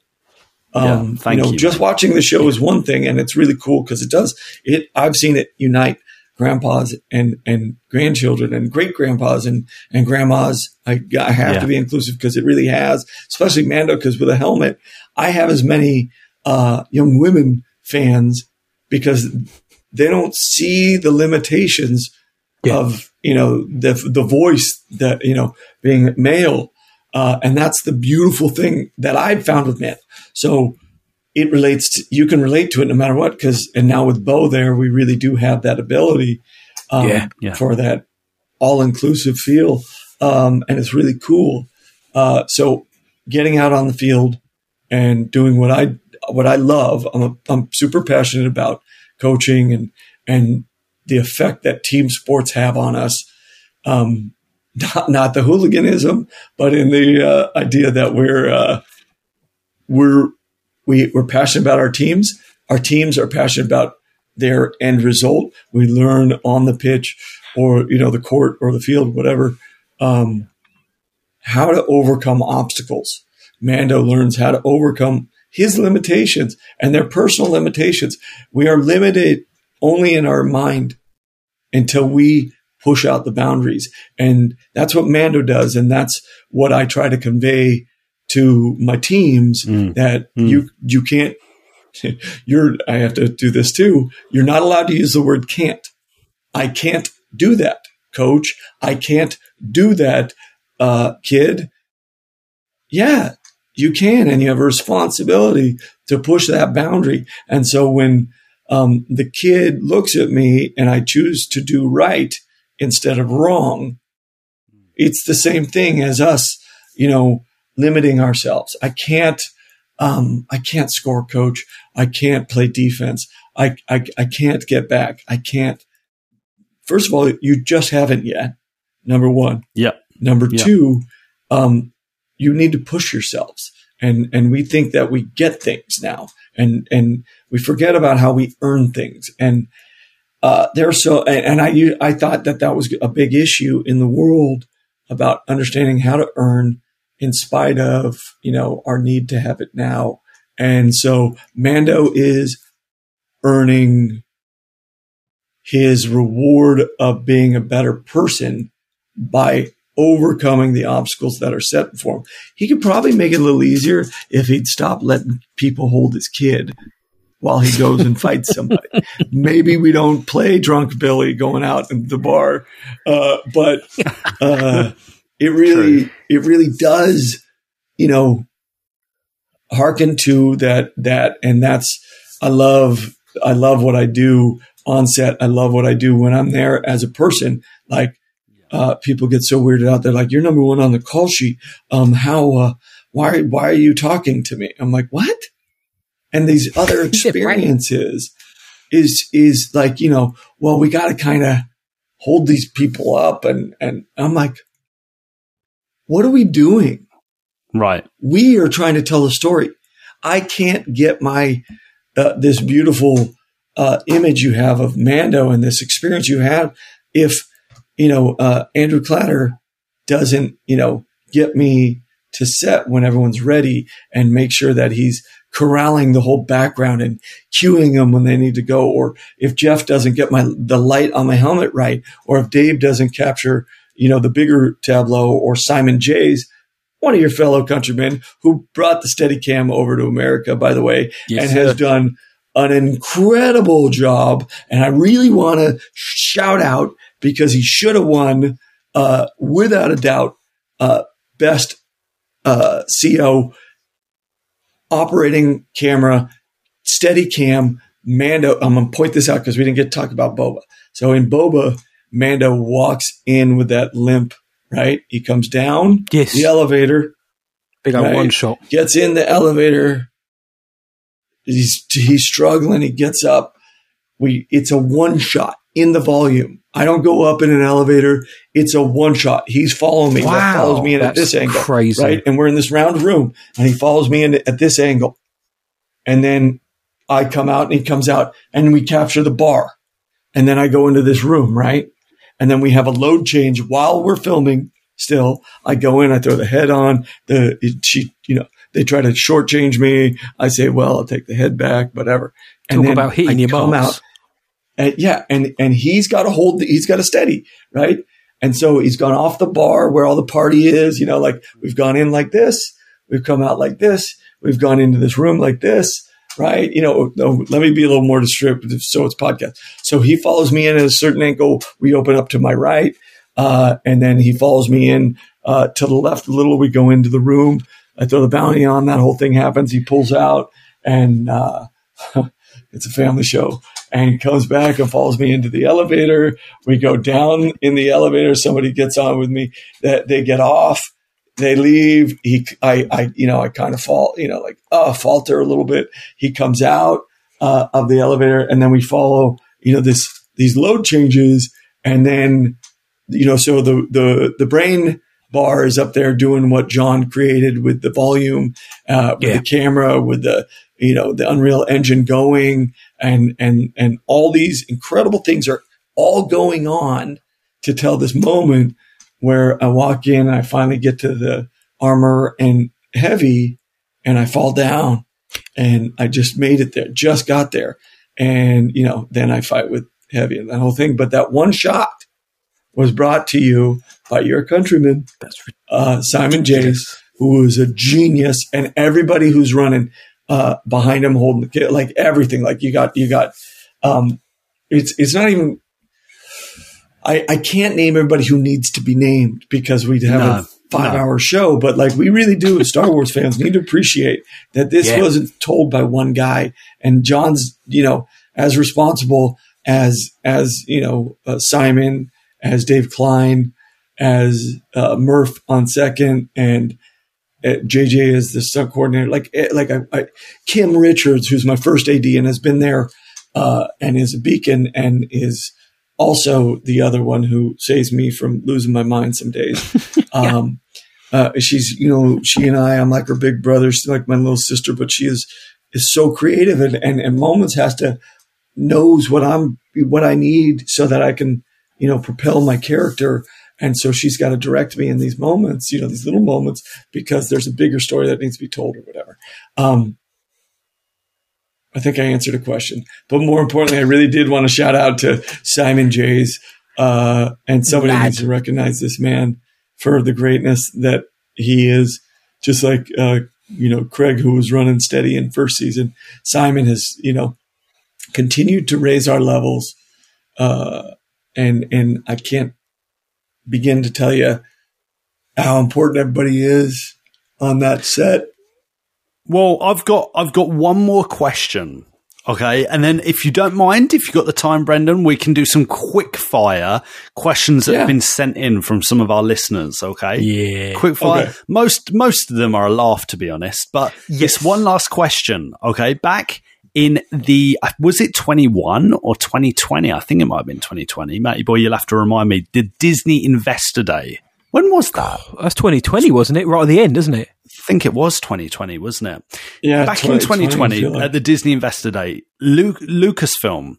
Um, yeah, you know, you. just watching the show is one thing, and it's really cool because it does it. I've seen it unite grandpas and and grandchildren and great grandpas and and grandmas. I, I have yeah. to be inclusive because it really has, especially Mando. Because with a helmet, I have as many uh, young women fans because they don't see the limitations yeah. of you know the the voice that you know being male uh, and that's the beautiful thing that I've found with men. So it relates to, you can relate to it no matter what. Cause, and now with Bo there, we really do have that ability um, yeah, yeah. for that all inclusive feel. Um, and it's really cool. Uh, so getting out on the field and doing what I, what I love, I'm, a, I'm super passionate about coaching and, and the effect that team sports have on us. Um, not not the hooliganism, but in the uh, idea that we're uh, we're we, we're passionate about our teams. Our teams are passionate about their end result. We learn on the pitch or, you know, the court or the field, whatever, um, how to overcome obstacles. Mando learns how to overcome his limitations and their personal limitations. We are limited only in our mind until we push out the boundaries. And that's what Mando does. And that's what I try to convey to my teams Mm. that Mm. you, you can't, you're, I have to do this too. You're not allowed to use the word can't. I can't do that, coach. I can't do that, uh, kid. Yeah, you can. And you have a responsibility to push that boundary. And so when, um, the kid looks at me and I choose to do right instead of wrong, it's the same thing as us, you know, limiting ourselves. I can't, um, I can't score, coach. I can't play defense. I, I, I can't get back. I can't. First of all, you just haven't yet. Number one. Yep. Number Yeah. two, um, you need to push yourselves. And, and we think that we get things now and, and we forget about how we earn things. And, uh, there's so, and, and I, I thought that that was a big issue in the world about understanding how to earn in spite of, you know, our need to have it now. And so Mando is earning his reward of being a better person by overcoming the obstacles that are set before him. He could probably make it a little easier if he'd stop letting people hold his kid while he goes and fights somebody. Maybe we don't play drunk Billy going out in the bar, uh, but uh, it really, it really does, you know, hearken to that. That and that's I love, I love what I do on set. I love what I do when I'm there as a person. Like uh, people get so weirded out. They're like, "You're number one on the call sheet. Um, how? Uh, why? Why are you talking to me?" I'm like, "What?" And these other experiences is is like, you know, well, we got to kind of hold these people up, and and I'm like, what are we doing? Right. We are trying to tell a story. I can't get my uh, this beautiful uh, image you have of Mando and this experience you have if you know uh, Andrew Clatter doesn't you know get me to set when everyone's ready and make sure that he's corralling the whole background and cueing them when they need to go or if Jeff doesn't get my the light on my helmet right or if Dave doesn't capture you know the bigger tableau or Simon Jayes one of your fellow countrymen who brought the Steadicam over to America, by the way, Yes, and has done an incredible job. And I really want to shout out because he should have won, uh, without a doubt, uh, best uh, CO operating camera, Steadicam, Mando. I'm going to point this out because we didn't get to talk about Boba. So in Boba, Mando walks in with that limp, right? He comes down Yes. the elevator, Big Right. one shot. gets in the elevator. He's he's struggling. He gets up. We it's a one shot in the volume. I don't go up in an elevator. It's a one shot. He's following me. That Wow, follows me in at this angle. crazy. Right. And we're in this round room and he follows me in at this angle. And then I come out and he comes out and we capture the bar. And then I go into this room, right? And then we have a load change while we're filming still. I go in, I throw the head on, the she, you know, they try to shortchange me. I say, well, I'll take the head back, whatever. And Talk then about hitting I your come balls. out and yeah, and and he's got to hold, the, he's got to steady, right? And so he's gone off the bar where all the party is, you know, like we've gone in like this, we've come out like this, we've gone into this room like this, right? You know, no, let me be a little more descriptive so it's podcast. So he follows me in at a certain angle. We open up to my right, uh, and then he follows me in uh, to the left a little. We go into the room. I throw the bounty on. That whole thing happens. He pulls out, and uh, it's a family show. And comes back and follows me into the elevator. We go down in the elevator. Somebody gets on with me. That they get off. They leave. He, I, I, you know, I kind of fall, you know, like uh, falter a little bit. He comes out uh, of the elevator, and then we follow, you know, this these load changes, and then, you know, so the the the brain bar is up there doing what Jon created with the volume, uh, with Yeah. the camera, with the you know the Unreal Engine going, and and and all these incredible things are all going on to tell this moment where I walk in, and I finally get to the armor and heavy, and I fall down, and I just made it there, just got there, and you know, then I fight with heavy and that whole thing. But that one shot was brought to you by your countryman, uh, Simon Jayes, who is a genius, and everybody who's running uh, behind him, holding the kid, like everything. Like you got, you got. Um, it's it's not even. I I can't name everybody who needs to be named because we'd have No, a five no. hour show, but like we really do as Star Wars fans need to appreciate that this Yeah. wasn't told by one guy, and Jon's you know as responsible as as you know uh, Simon, as Dave Klein, as uh, Murph on second, and JJ is the stunt coordinator. Like eh, like I, I, Kim Richards, who's my first AD and has been there uh, and is a beacon and is also the other one who saves me from losing my mind some days. um, uh, she's you know she and I I'm like her big brother. She's like my little sister, but she is is so creative and and, and moments has to knows what I'm what I need so that I can you know propel my character. And so she's got to direct me in these moments, you know, these little moments, because there's a bigger story that needs to be told or whatever. Um, I think I answered a question, but more importantly, I really did want to shout out to Simon Jayes, uh, and somebody needs to recognize this man for the greatness that he is. Just like uh, you know, Craig, who was running steady in first season, Simon has you know continued to raise our levels, uh, and and I can't begin to tell you how important everybody is on that set. Well, I've got I've got one more question. Okay, and then if you don't mind, if you've got the time, Brendan, we can do some quick fire questions that Yeah. have been sent in from some of our listeners. Okay, Yeah. quick fire. Okay. Most most of them are a laugh, to be honest. But Yes. yes, one last question. Okay, back in the uh, was it twenty one or twenty twenty? I think it might have been twenty twenty. Matty boy, you'll have to remind me. The Disney Investor Day. When was that? That's 2020, wasn't it? Right at the end, isn't it? I think it was 2020, wasn't it? Yeah, Back in 2020, I 2020 feel like. at the Disney Investor Day, Lu- Lucasfilm,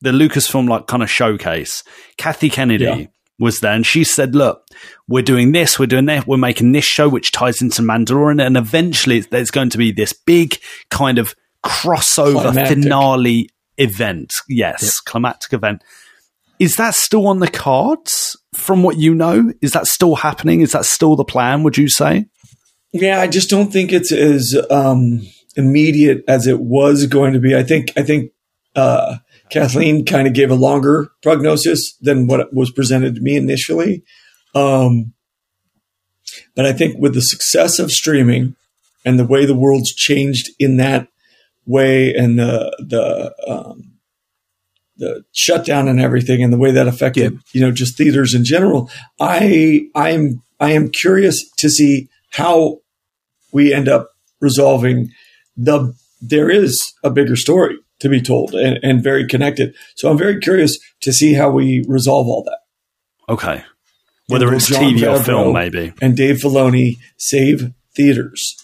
the Lucasfilm like kind of showcase, Kathy Kennedy Yeah. was there and she said, look, we're doing this, we're doing that, we're making this show which ties into Mandalorian and eventually there's going to be this big kind of crossover Climactic. finale event. Yes, climactic event. Is that still on the cards from what you know? Is that still happening? Is that still the plan, would you say? Yeah, I just don't think it's as um, immediate as it was going to be. I think I think uh, Kathleen kind of gave a longer prognosis than what was presented to me initially. Um, but I think with the success of streaming and the way the world's changed in that way, and the the um, the shutdown and everything, and the way that affected you know just theaters in general, I I'm I am curious to see how we end up resolving the there is a bigger story to be told and, and very connected. So I'm very curious to see how we resolve all that. Okay. Whether it's TV or film, maybe. And Dave Filoni save theaters.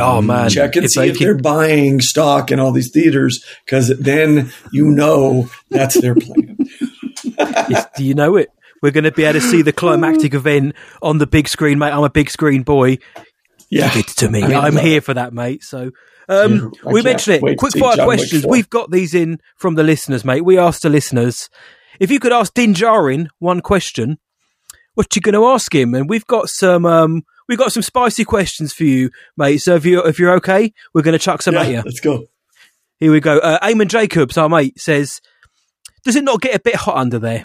Oh, man. Check and If see they if they're buying stock in all these theaters because then you know that's their plan. Do you know it? We're going to be able to see the climactic event on the big screen, mate. I'm a big screen boy. Yeah. Give it to me. I mean, look, here for that, mate. So, um, I we mentioned it. Quick fire questions. We've got these in from the listeners, mate. We asked the listeners if you could ask Din Djarin one question, what are you going to ask him? And we've got some, um, we've got some spicy questions for you, mate. So if you if you're okay, we're going to chuck some at you. let's go. Here we go. Uh, Eamon Jacobs, our mate, says, "Does it not get a bit hot under there?"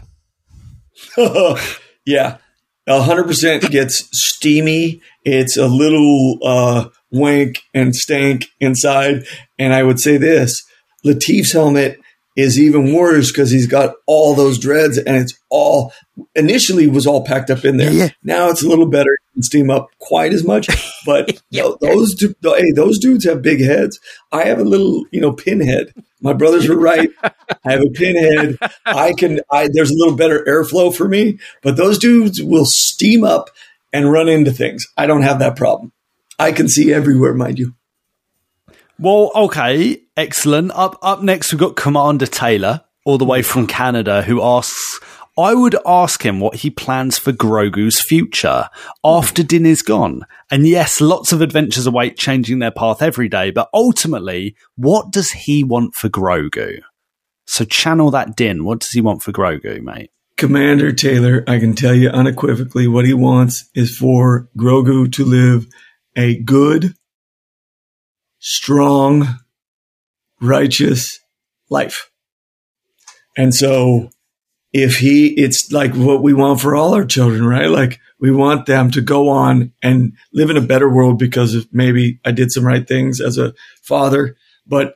yeah, hundred percent gets steamy. It's a little uh, wank and stank inside, and I would say this: Lateef's helmet is even worse because he's got all those dreads, and it's all initially was all packed up in there. Yeah. Now it's a little better; steam up quite as much, but tho- those hey, those dudes have big heads. I have a little, you know, pinhead. My brothers were right. I have a pinhead. I can. I there's a little better airflow for me, but those dudes will steam up and run into things. I don't have that problem. I can see everywhere, mind you. Well, okay, excellent. Up up next, we've got Commander Taylor, all the way from Canada, who asks. I would ask him what he plans for Grogu's future after Din is gone. And yes, lots of adventures await changing their path every day, but ultimately, what does he want for Grogu? So channel that Din. What does he want for Grogu, mate? Commander Taylor, I can tell you unequivocally what he wants is for Grogu to live a good, strong, righteous life. And so if he, it's like what we want for all our children, right? Like we want them to go on and live in a better world because of maybe I did some right things as a father, but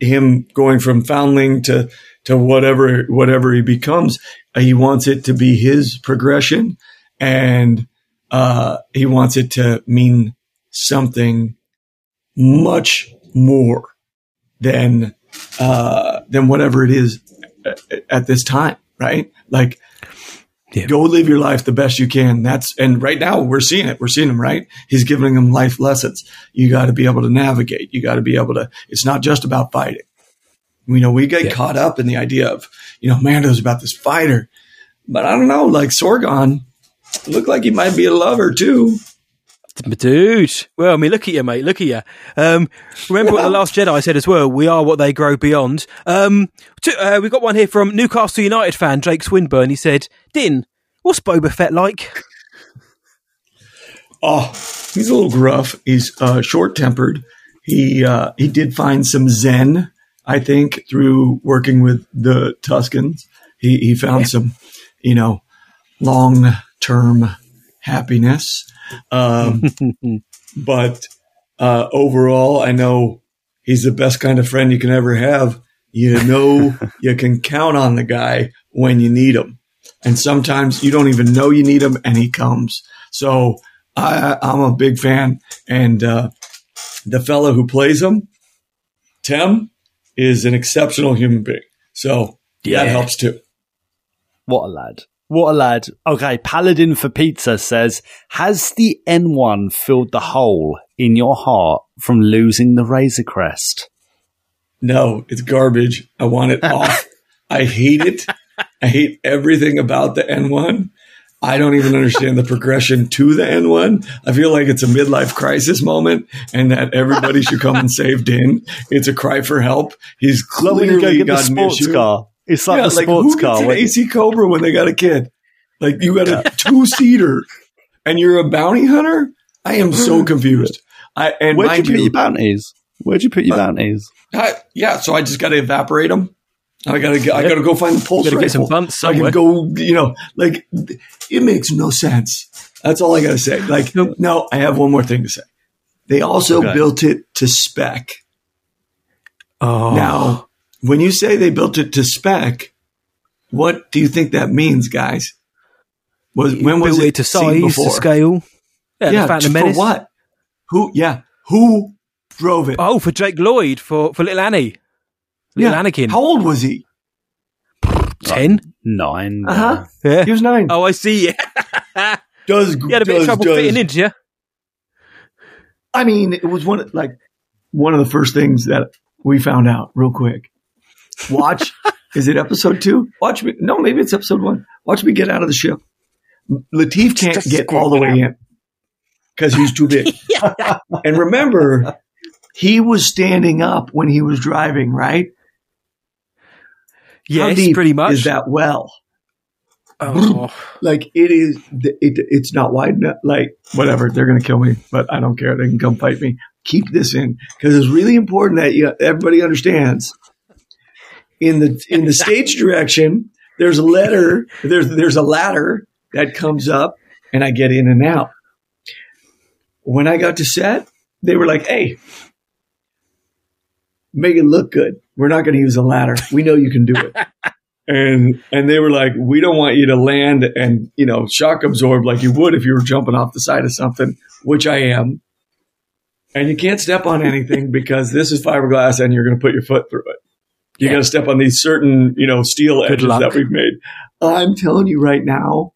him going from foundling to, to whatever, whatever he becomes, uh, he wants it to be his progression and, uh, he wants it to mean something much more than, uh, than whatever it is at, this time, right? Like, Yeah. go live your life the best you can. That's, and right now we're seeing it. We're seeing him, right? He's giving them life lessons. You got to be able to navigate. You got to be able to, it's not just about fighting. You know, we get Yeah. caught up in the idea of, you know, Mando's about this fighter, but I don't know, like Sorgan looked like he might be a lover too. Dude, well, I mean, look at you, mate. Look at you. Um, remember what the Last Jedi said as well? We are what they grow beyond. Um, t- uh, we got one here from Newcastle United fan Jake Swinburne. He said, "Din, what's Boba Fett like?" Oh, he's a little gruff. He's uh, short tempered. He uh, he did find some zen, I think, through working with the Tuskens. He he found some, you know, long term happiness. Um, but uh, overall, I know he's the best kind of friend you can ever have. You know, you can count on the guy when you need him, and sometimes you don't even know you need him, and he comes. So I, I'm a big fan, and uh, the fellow who plays him, Tim, is an exceptional human being. So Yeah. that helps too. What a lad. What a lad. Okay, Paladin for Pizza says, Has the N1 filled the hole in your heart from losing the Razor Crest? No, it's garbage. I want it off. I hate it. I hate everything about the N1. I don't even understand the progression to the N1. I feel like it's a midlife crisis moment and that everybody should come and save Din. It's a cry for help. He's clearly go got an issue. car. It's like yeah, the like sports who car. gets an AC Cobra when they got a kid? Like you got a two seater and you're a bounty hunter? I am so mm. confused. I and Where'd you put you, your bounties? Where'd you put your uh, bounties? I, yeah, so I just got to evaporate them. I gotta, I gotta go find the pulse Gotta get some rifle. bunts I somewhere. can go, you know, like it makes no sense. That's all I gotta say. Like, no, I have one more thing to say. They also Okay. built it to spec. Oh, Now, when you say they built it to spec, what do you think that means, guys? Was when was built it it to seen size, to scale. Yeah, Yeah, the Phantom for Menace. what? Who? Yeah, who drove it? Oh, for Jake Lloyd for for little Ani, little yeah. Anakin. How old was he? Ten. Nine. Uh huh. Yeah. He was nine. Oh, I see. Does you had a bit of trouble does, fitting into you. I mean, it was one of, like one of the first things that we found out real quick. Watch, is it episode two? Watch me. No, maybe it's episode one. Watch me get out of the ship. Lateef can't Just get all the way in because he's too big. and remember, he was standing up when he was driving, right? How Yes, deep pretty much. Is that well? Oh. Like it is. It, it's not wide enough. Like whatever, they're gonna kill me, but I don't care. They can come fight me. Keep this in because it's really important that you, everybody understands. In the in the stage direction, there's a letter. There's there's a ladder that comes up, and I get in and out. When I got to set, they were like, "Hey, make it look good. We're not going to use a ladder. We know you can do it." and and they were like, "We don't want you to land and you know shock absorb like you would if you were jumping off the side of something," which I am. And you can't step on anything because this is fiberglass, and you're going to put your foot through it. You got to step on these certain you know steel Good edges luck. that we've made. I'm telling you right now,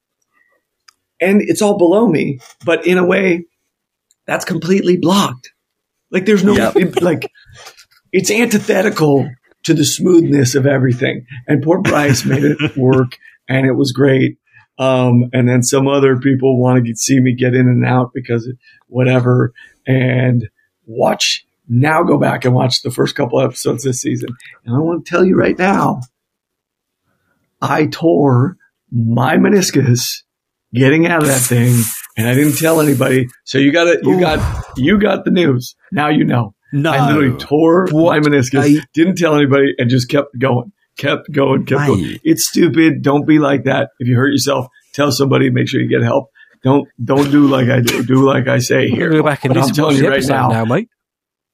and it's all below me, but in a way, that's completely blocked. Like there's no it- like it's antithetical to the smoothness of everything. And poor Bryce made it work, and it was great. Um, and then some other people want to see me get in and out because whatever. And watch now, go back and watch the first couple episodes this season. And I want to tell you right now, I tore my meniscus getting out of that thing, and I didn't tell anybody. So you got it. You got you got the news. Now you know. No. I literally tore my meniscus, I- didn't tell anybody, and just kept going, kept going, kept going. It's stupid. Don't be like that. If you hurt yourself, tell somebody. Make sure you get help. Don't don't do like I do. Do like I say here. go back and But I'm telling you right now, now, mate.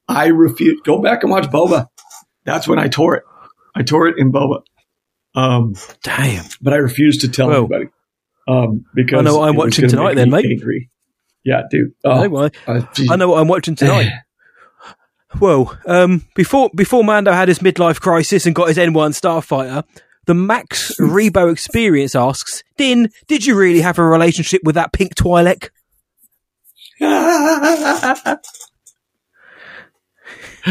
I refuse. Go back and watch Boba. That's when I tore it. I tore it in Boba. Um, Damn. but I refuse to tell Well, anybody. Um, because I know what I'm watching tonight then, mate. Angry. Yeah, dude. I Oh, know what- uh. I know what I'm watching tonight. well, um, before before Mando had his midlife crisis and got his N1 Starfighter, the Max Rebo Experience asks, Din, did you really have a relationship with that pink Twi'lek?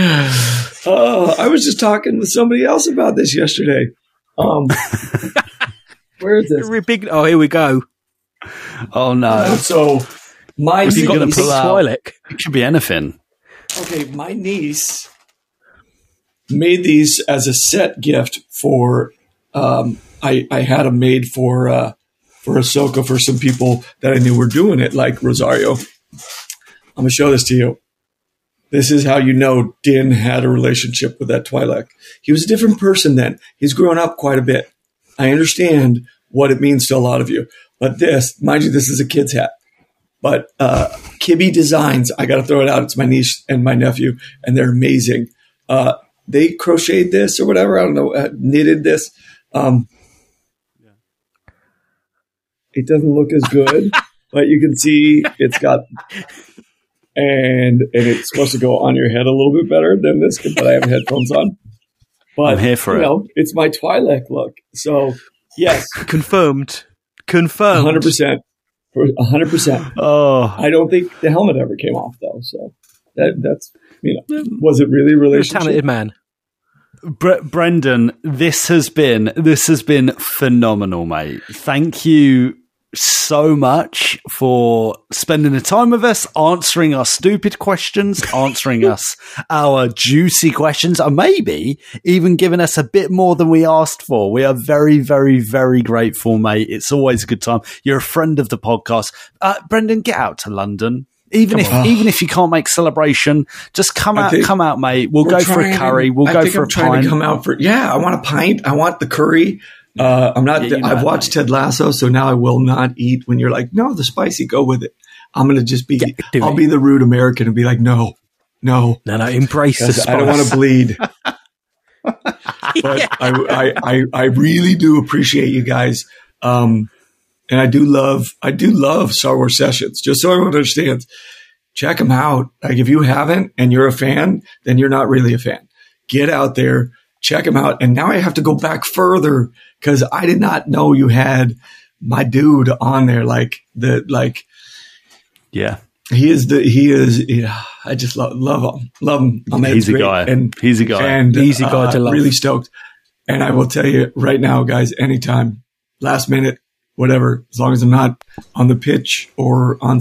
oh, I was just talking with somebody else about this yesterday. Um, where is this? Very Big, oh, here we go. Oh no. So my What's he You got gonna pull out? Twi'lek. It could be anything. okay, my niece made these as a set gift for. Um, I I had them made for uh, for Ahsoka for some people that I knew were doing it, like Rosario. I'm gonna show this to you. This is how you know Din had a relationship with that Twi'lek. He was a different person then. He's grown up quite a bit. I understand what it means to a lot of you, but this, mind you, this is a kid's hat. But uh, Kibby Designs, I got to throw it out. It's my niece and my nephew, and they're amazing. Uh, they crocheted this or whatever. I don't know, uh, knitted this. Um, it doesn't look as good, but you can see it's got, and and it's supposed to go on your head a little bit better than this, but I have headphones on. But I'm here for you it. know, it's my Twi'lek look. So yes, Confirmed. Confirmed. hundred percent, hundred percent. Oh, I don't think the helmet ever came off though. So that that's you know, was it really a You're a relationship? talented man. Bre- Brendan, this has been this has been phenomenal, mate. Thank you so much for spending the time with us, answering our stupid questions, answering us our juicy questions, and maybe even giving us a bit more than we asked for. We are very, very, very grateful, mate. It's always a good time. You're a friend of the podcast. Uh, Brendan, get out to London. Even if on. even if you can't make celebration, just come I out, think come out, mate. We'll go for a curry. We'll I go think for I'm a trying pint. to come out for yeah. I want a pint. I want the curry. Uh, I'm not. Yeah, I've watched. Ted Lasso, so now I will not eat when you're like, no, the spicy, go with it. I'm gonna just be. do I'll it. be the rude American and be like, no, no. No, no, embrace the spice. I don't want to bleed. but I, I, I, I really do appreciate you guys. Um, and I do love, I do love Star Wars sessions. Just so everyone understands, check them out. Like if you haven't and you're a fan, then you're not really a fan. Get out there, check him out. And now I have to go back further because I did not know you had my dude on there. Like the, like, Yeah. he is the he is yeah, I just love love him love him I'm He's a guy. and He's a guy. and Easy guy uh, to love. really stoked and I will tell you right now guys anytime last minute whatever as long as I'm not on the pitch or on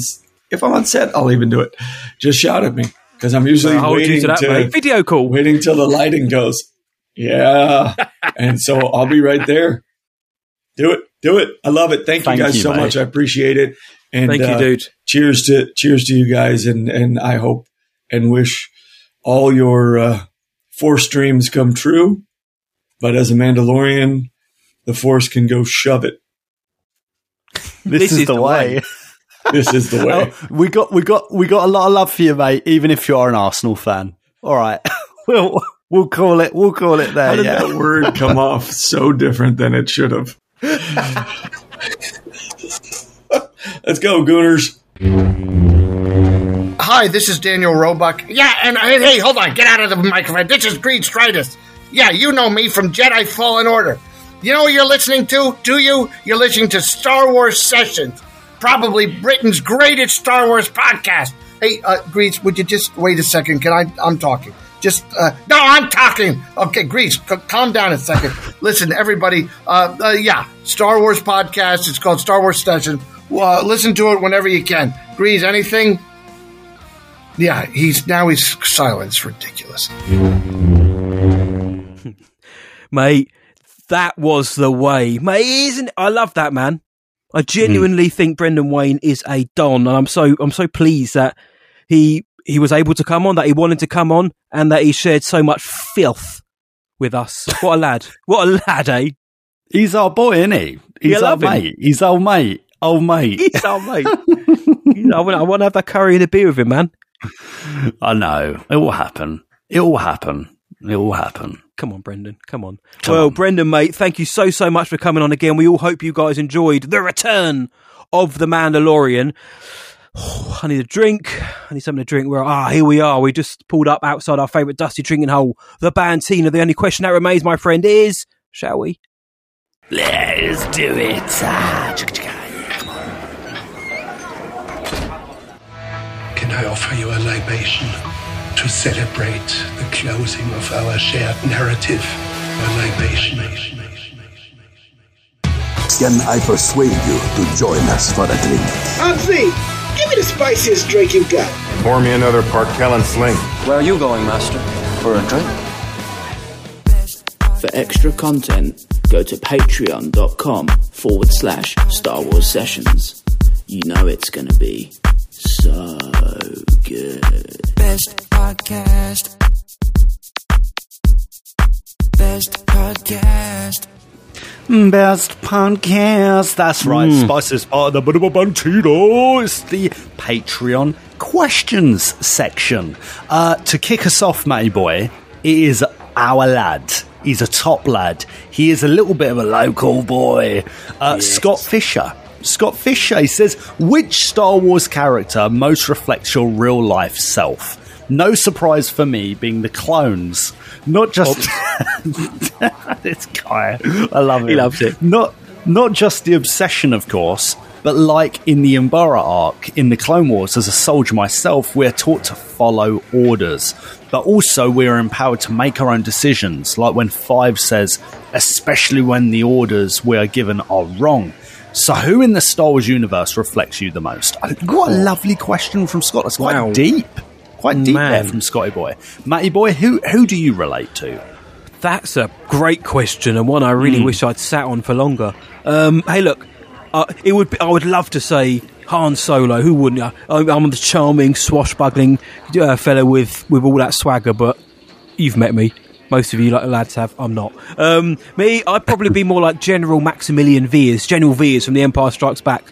if I'm on set I'll even do it just shout at me because I'm usually I'll hold you waiting to that, to. Video call. waiting till the lighting goes yeah and so I'll be right there do it do it I love it thank, Thank you guys you, so mate. much I appreciate it and Thank you, uh, dude. cheers to cheers to you guys and and I hope and wish all your uh, force dreams come true. But as a Mandalorian, the force can go shove it. This, is, the way. This is the way. Oh, we got we got we got a lot of love for you, mate. Even if you are an Arsenal fan. All right, we'll we'll call it we'll call it How did Yeah. that word come off so different than it should have? Let's go, Gooners. Hi, this is Daniel Roebuck. Yeah, and hey, hey, hold on, get out of the microphone. This is Greez Dritus. Yeah, you know me from Jedi Fallen Order. You know what you're listening to? Do you? You're listening to Star Wars Sessions, probably Britain's greatest Star Wars podcast. Hey, uh, Greez, would you just wait a second? Can I? I'm talking. Just uh, no, I'm talking. Okay, Greez, c- calm down a second. Listen, everybody. Uh, uh, yeah, Star Wars podcast. It's called Star Wars Session. Uh, listen to it whenever you can. Greez, anything? Yeah, he's now he's silent. It's ridiculous. mate. That was the way, mate. Isn't I love that man. I genuinely think Brendan Wayne is a don, and I'm so I'm so pleased that he he was able to come on, that he wanted to come on, and that he shared so much filth with us. What a lad! What a lad, eh? He's our boy, isn't he? He's You our him. mate. He's our mate. Old mate. He's our mate. I want I want to have that curry and a beer with him, man. I know. It will happen. It will happen. It will happen. Come on, Brendan. Come on. well, Brendan, mate, thank you so, so much for coming on again. We all hope you guys enjoyed the return of the Mandalorian. I need a drink. I need something to drink. We're, ah, here we are. We just pulled up outside our favourite dusty drinking hole, the Bantina. The only question that remains, my friend, is shall we? Let's do it. Can I offer you a libation to celebrate the closing of our shared narrative? A libation. Can I persuade you to join us for a drink? Anthony, give me the spiciest drink you got. Pour me another Parkellen Sling. Where are you going, Master? For a drink? For extra content, go to patreon.com forward slash Star Wars Sessions. You know it's gonna be so good. Best podcast. Best podcast. Best podcast. That's right. Mm. Spice is part of the Bit of a Bantino. It's the Patreon questions section. Uh, to kick us off, Matty Boy, it is our lad. He's a top lad. He is a little bit of a local boy. Uh, Scott Fisher. Scott Fisher he says, which Star Wars character most reflects your real life self? No surprise for me being the clones. Not just this guy. I love it. He loves it. Not not just the obsession, of course, but like in the Umbara arc in the Clone Wars, as a soldier myself, we're taught to follow orders, but also we're empowered to make our own decisions. Like when Five says, especially when the orders we are given are wrong. So, who in the Star Wars universe reflects you the most? What a lovely question from Scott. That's quite Wow. deep. Quite deep there from Scotty Boy. Matty Boy, who who do you relate to? That's a great question and one I really Mm. wish I'd sat on for longer. Um, hey, look, uh, it would. Be, I would love to say Han Solo. Who wouldn't? I, I'm the charming, swashbuckling uh, fellow with with all that swagger. But you've met me. Most of you like the lads have. I'm not. Um, me, I'd probably be more like General Maximilian Veers, General Veers from The Empire Strikes Back.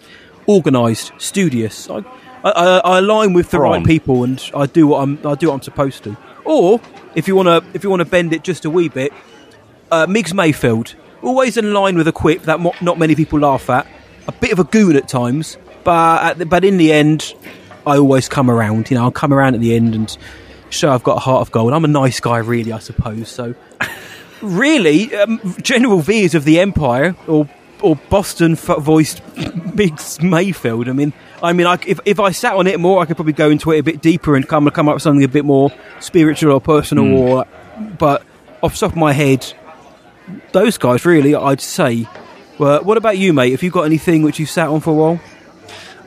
Organised, studious. I, I, I, I align with the right people, and I do what I'm. I do what I'm supposed to. Or if you want to, if you want to bend it just a wee bit, uh, Miggs Mayfield, always in line with a quip that mo- not many people laugh at. A bit of a goon at times, but at the, but in the end, I always come around. You know, I'll come around at the end and show I've got a heart of gold. I'm a nice guy, really, I suppose. So, really, um, General Veers of the Empire or or Boston f- voiced Miggs Mayfield. I mean, I mean, I, if if I sat on it more, I could probably go into it a bit deeper and come come up with something a bit more spiritual or personal. Hmm. Or, but off the top of my head, those guys really, I'd say. Well, what about you, mate? Have you got anything which you sat on for a while?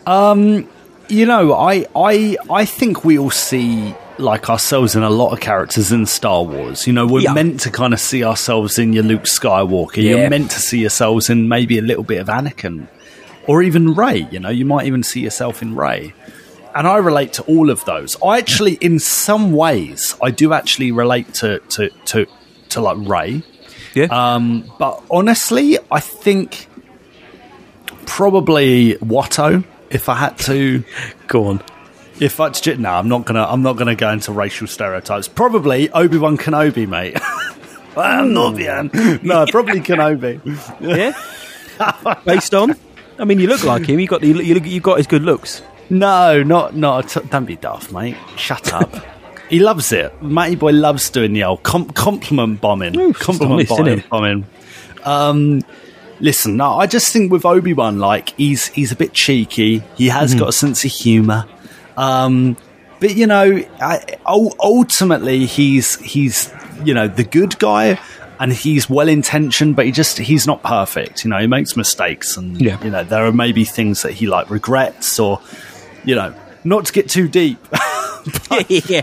Um, you know, I, I, I think we all see like ourselves in a lot of characters in Star Wars. You know, we're Yeah. meant to kind of see ourselves in your Luke Skywalker. Yeah. You're meant to see yourselves in maybe a little bit of Anakin, or even Rey. You know, you might even see yourself in Rey. And I relate to all of those. I actually, in some ways, I do actually relate to to to, to like Rey. Yeah. Um, but honestly, I think probably Watto. If I had to go on, if I to, no, I'm not gonna. I'm not gonna go into racial stereotypes. Probably Obi Wan Kenobi, mate. I'm not the No, probably Kenobi. Yeah, based on. I mean, you look like him. You got the you look, you got his good looks. No, not not. Don't be daft, mate. Shut up. he loves it. Matty boy loves doing the old com- compliment bombing. compliment isn't bombing. bombing. Um, listen, no, I just think with Obi Wan, like he's he's a bit cheeky. He has Mhm. got a sense of humour. Um, but you know, I, ul- ultimately he's he's you know the good guy. And he's well intentioned, but he just he's not perfect. You know, he makes mistakes, and Yeah. you know there are maybe things that he like regrets, or you know, not to get too deep. yeah,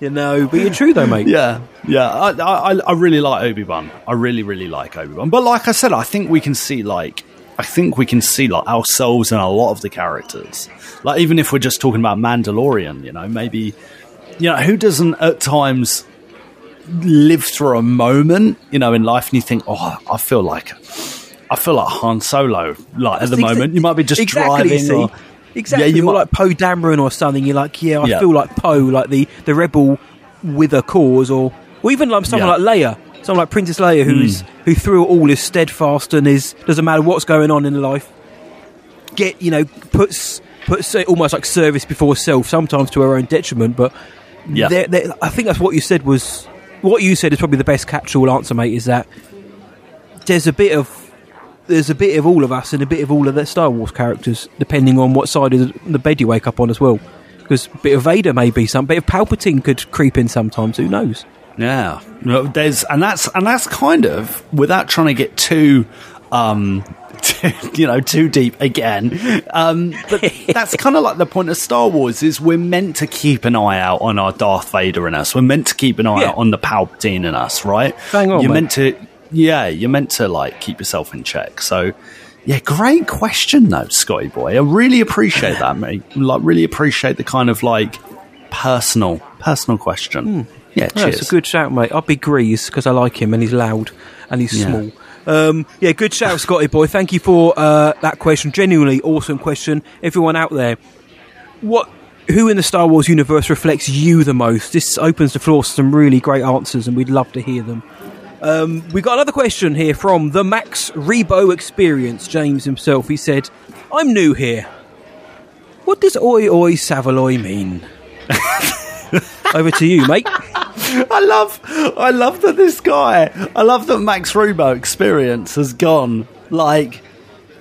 you know, but you're true though, mate. Yeah, yeah. I, I, I really like Obi Wan. I really, really like Obi Wan. But like I said, I think we can see like I think we can see like ourselves in a lot of the characters. Like even if we're just talking about Mandalorian, you know, maybe you know who doesn't at times live through a moment, you know, in life, and you think, oh, I feel like I feel like Han Solo. Like at the moment, you might be just exactly, driving. Or, Exactly, Yeah, you or might- like Poe Dameron or something. You're like, yeah, I Yeah. feel like Poe, like the the rebel with a cause, or or even like someone Yeah. Like Leia, someone like Princess Leia, who's hmm. who through it all is steadfast and is doesn't matter what's going on in life. Get you know puts puts almost like service before self, sometimes to her own detriment. But Yeah. there- there- I think that's what you said was what you said is probably the best catch-all answer, mate. Is that there's a bit of there's a bit of all of us and a bit of all of the Star Wars characters, depending on what side of the bed you wake up on as well. Because a bit of Vader may be some, bit of Palpatine could creep in sometimes. Who knows? Yeah, there's and that's and that's kind of without trying to get too, um, you know, too deep again. Um, but that's kind of like the point of Star Wars is we're meant to keep an eye out on our Darth Vader in us. We're meant to keep an eye Yeah. out on the Palpatine in us, right? Hang on, you're mate. meant to, yeah, you're meant to like keep yourself in check. So. Yeah, great question though, Scotty boy. I really appreciate that, mate. Like, really appreciate the kind of like personal, personal question. Yeah, Yeah, cheers. it's a good shout, mate. I'll be Greez because I like him and he's loud and he's Yeah. small. Um, yeah, good shout, Scotty boy. Thank you for uh, that question. Genuinely awesome question. Everyone out there, what? Who in the Star Wars universe reflects you the most? This opens the floor to some really great answers, and we'd love to hear them. Um, we got another question here from the Max Rebo Experience, James himself. He said, I'm new here. What does oi oi Saveloy mean? Over to you, mate. I love, I love that this guy, I love that Max Rebo experience has gone like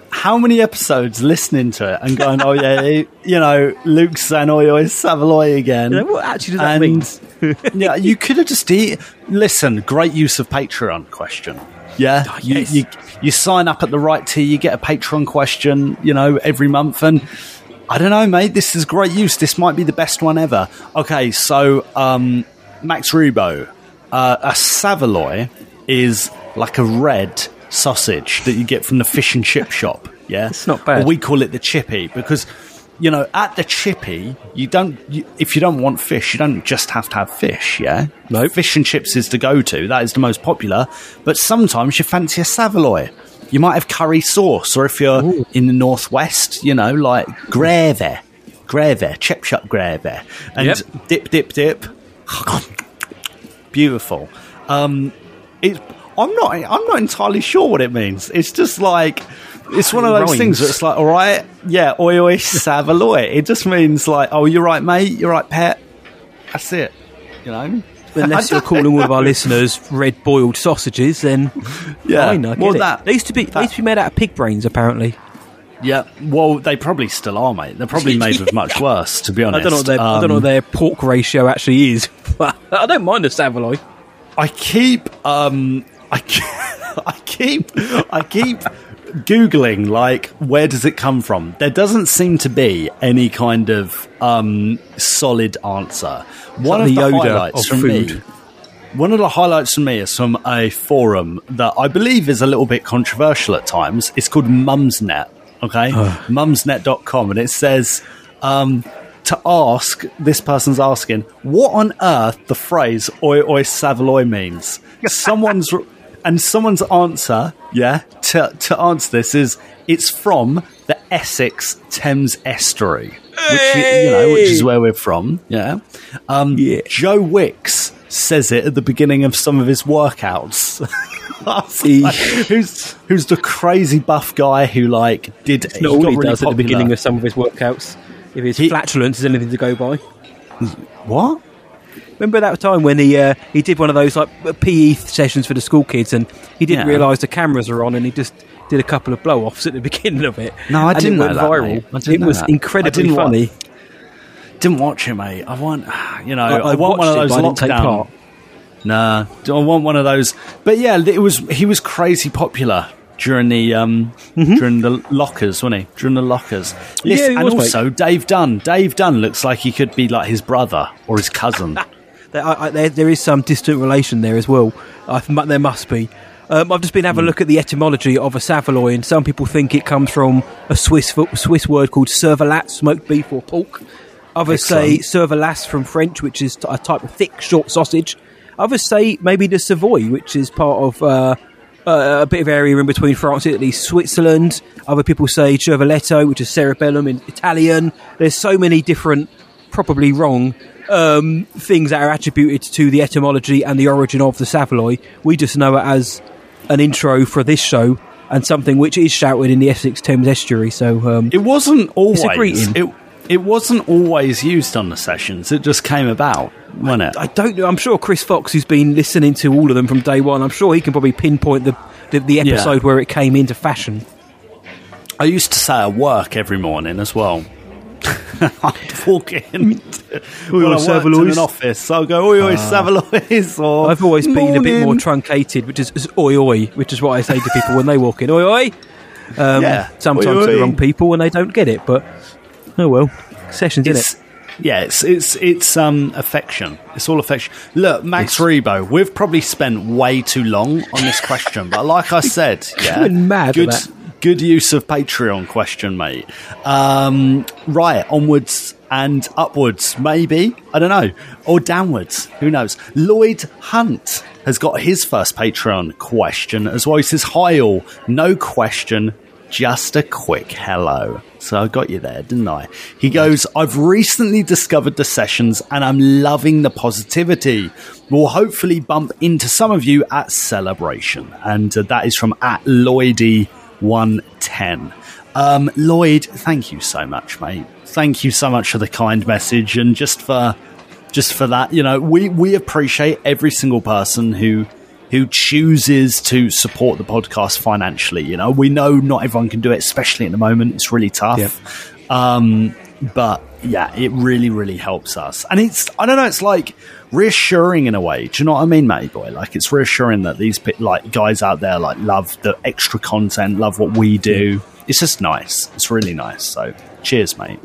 how many episodes listening to it and going, oh yeah, he- you know, Luke saying, is Saveloy again. You know, what actually does that and, mean? yeah, you could have just e- listen. Great use of Patreon question. Yeah, Oh, you, you you sign up at the right tier, you get a Patreon question, you know, every month, and I don't know, mate. This is great use. This might be the best one ever. Okay, so um, Max Rebo, uh, a Saveloy is like a red sausage that you get from the fish and chip shop. Yeah, It's not bad. Or we call it the chippy because you know at the chippy you don't you, if you don't want fish you don't just have to have fish. Yeah, Nope. Fish and chips is the go-to. That is the most popular. But sometimes you fancy a Saveloy. You might have curry sauce, or if you're in the northwest, you know, like gravy, gravy, chip shop gravy, and Yep. dip, dip, dip. Beautiful. Um, it, I'm not. I'm not entirely sure what it means. It's just like it's one of those rhymes. things. It's like, all right, yeah, oi oi saveloy. It just means like, oh, you're right, mate. You're right, pet. That's it. You know. Unless you're calling all of our listeners red boiled sausages, then Yeah. fine, I Well, it. that- they used to be they used to be made out of pig brains, apparently. Yeah, well, they probably still are, mate. They're probably made with much worse, to be I honest. don't know what their I don't know Um, what their pork ratio actually is, but I don't mind a Saveloy. I keep, um, I, ke- I keep, I keep googling like where does it come from? There doesn't seem to be any kind of um, solid answer. One of the the highlights from food. me. One of the highlights from me is from a forum that I believe is a little bit controversial at times. It's called Mumsnet, okay? Mumsnet.com, and it says um, to ask, this person's asking, what on earth the phrase oi oi saveloy means? Someone's. And someone's answer, yeah, to, to answer this is it's from the Essex Thames estuary, which you know, which is where we're from, yeah. Um, Yeah. Joe Wicks says it at the beginning of some of his workouts. Like, who's who's the crazy buff guy who like did It's not all he really does at the beginning of some of his workouts. If his He- flatulence is anything to go by. what? Remember that time when he uh, he did one of those like PE sessions for the school kids, and he didn't Yeah. realise the cameras were on, and he just did a couple of blow offs at the beginning of it. No, I and didn't it know that, viral. mate. It was that. incredibly didn't wa- funny. Didn't watch it, mate. I want, you know, I- I, I want one of those it, but I didn't take lockdown. Nah, I want one of those. But yeah, it was he was crazy popular during the um during the lockers, wasn't he? During the lockers. Mm-hmm. Yeah, and was, mate. also Dave Dunn. Dave Dunn looks like he could be like his brother or his cousin. There, I, there, there is some distant relation there as well. I th- there must be. Um, I've just been having a look at the etymology of a saveloy, and some people think it comes from a Swiss Swiss word called cervelat, smoked beef or pork. Others say cervelas from French, which is a type of thick, short sausage. Others say maybe the Savoy, which is part of uh, uh, a bit of area in between France and Italy, Switzerland. Other people say cervelletto, which is cerebellum in Italian. There's so many different, probably wrong, um, things that are attributed to the etymology and the origin of the Savoy. We just know it as an intro for this show and something which is shouted in the Essex Thames estuary. So um, It wasn't always. It's a greeting. It, it wasn't always used on the sessions. It just came about, wasn't it? I don't know. I'm sure Chris Fox, who's been listening to all of them from day one, I'm sure he can probably pinpoint the the, the episode where it came into fashion. I used to say at work every morning as well. I'd walk in oi, worked in an office. I'll go, oi, oi, Ah. Saveloys, or I've always been a bit more truncated, which is, is oi oi, which is what I say to people when they walk in. Oi oi. Um, Yeah, Sometimes oi, to the wrong people when they don't get it, but oh well. Sessions in It's, it. yeah, it's it's it's um affection. It's all affection. Look, Max Rebo, we've probably spent way too long on this question, but like I said, yeah, mad good good use of Patreon question, mate. Um, right, onwards and upwards, maybe I don't know, or downwards. Who knows? Lloyd Hunt has got his first Patreon question as well. He says, "Hi all, no question." Just a quick hello. So I got you there, didn't I? He goes, I've recently discovered the sessions and I'm loving the positivity. We'll hopefully bump into some of you at Celebration. And uh, that is from at Lloydy110. Um, Lloyd, thank you so much, mate. Thank you so much for the kind message and just for just for that. You know, we, we appreciate every single person who who chooses to support the podcast financially. You know, we know not everyone can do it, especially at the moment. It's really tough. Um, but yeah, it really, really helps us. And it's, I don't know, it's like reassuring in a way. Do you know what I mean, matey boy? Like it's reassuring that these like guys out there like love the extra content, love what we do. It's just nice. It's really nice. So cheers, mate.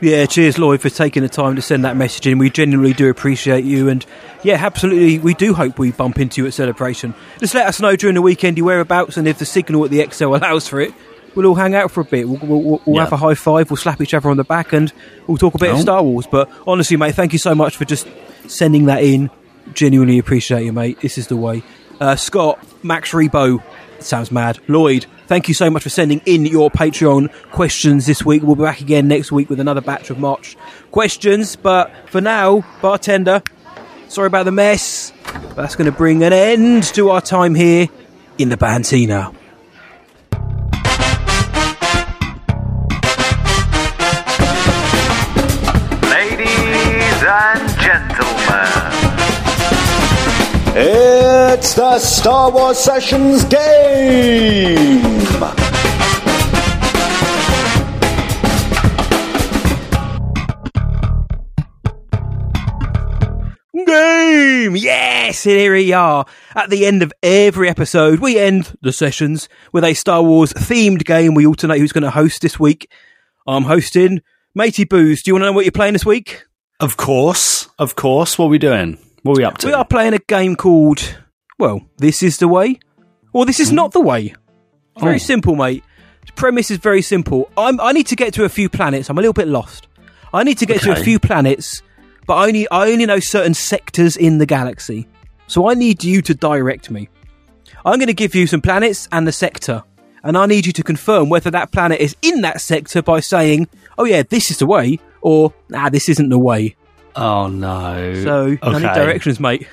Yeah, cheers, Lloyd, for taking the time to send that message in. We genuinely do appreciate you, and yeah, absolutely, we do hope we bump into you at celebration. Just let us know during the weekend your whereabouts, and if the signal at the ExCeL allows for it, we'll all hang out for a bit. We'll, we'll, we'll Yeah. have a high five, we'll slap each other on the back, and we'll talk a bit of. Star Wars. But honestly, mate, thank you so much for just sending that in. Genuinely appreciate you, mate. This is the way. Uh, Scott, Max Rebo, sounds mad. Lloyd, thank you so much for sending in your Patreon questions this week. We'll be back again next week with another batch of March questions. But for now, bartender, sorry about the mess. That's going to bring an end to our time here in the Bantina. It's the Star Wars Sessions game! Game! Yes! And here we are. At the end of every episode, we end the sessions with a Star Wars themed game. We alternate who's going to host this week. I'm hosting. Matey Booze, do you want to know what you're playing this week? Of course, of course. What are we doing? What are we up to? We are playing a game called, well, This is the Way, or This is Not the Way. Very Oh. simple, mate. The premise is very simple. I'm, I need to get to a few planets. I'm a little bit lost. I need to get to a few planets, but I only, I only know certain sectors in the galaxy. So I need you to direct me. I'm going to give you some planets and the sector, and I need you to confirm whether that planet is in that sector by saying, "Oh yeah, this is the way," or "Ah, this isn't the way." Oh no! So I need directions, mate.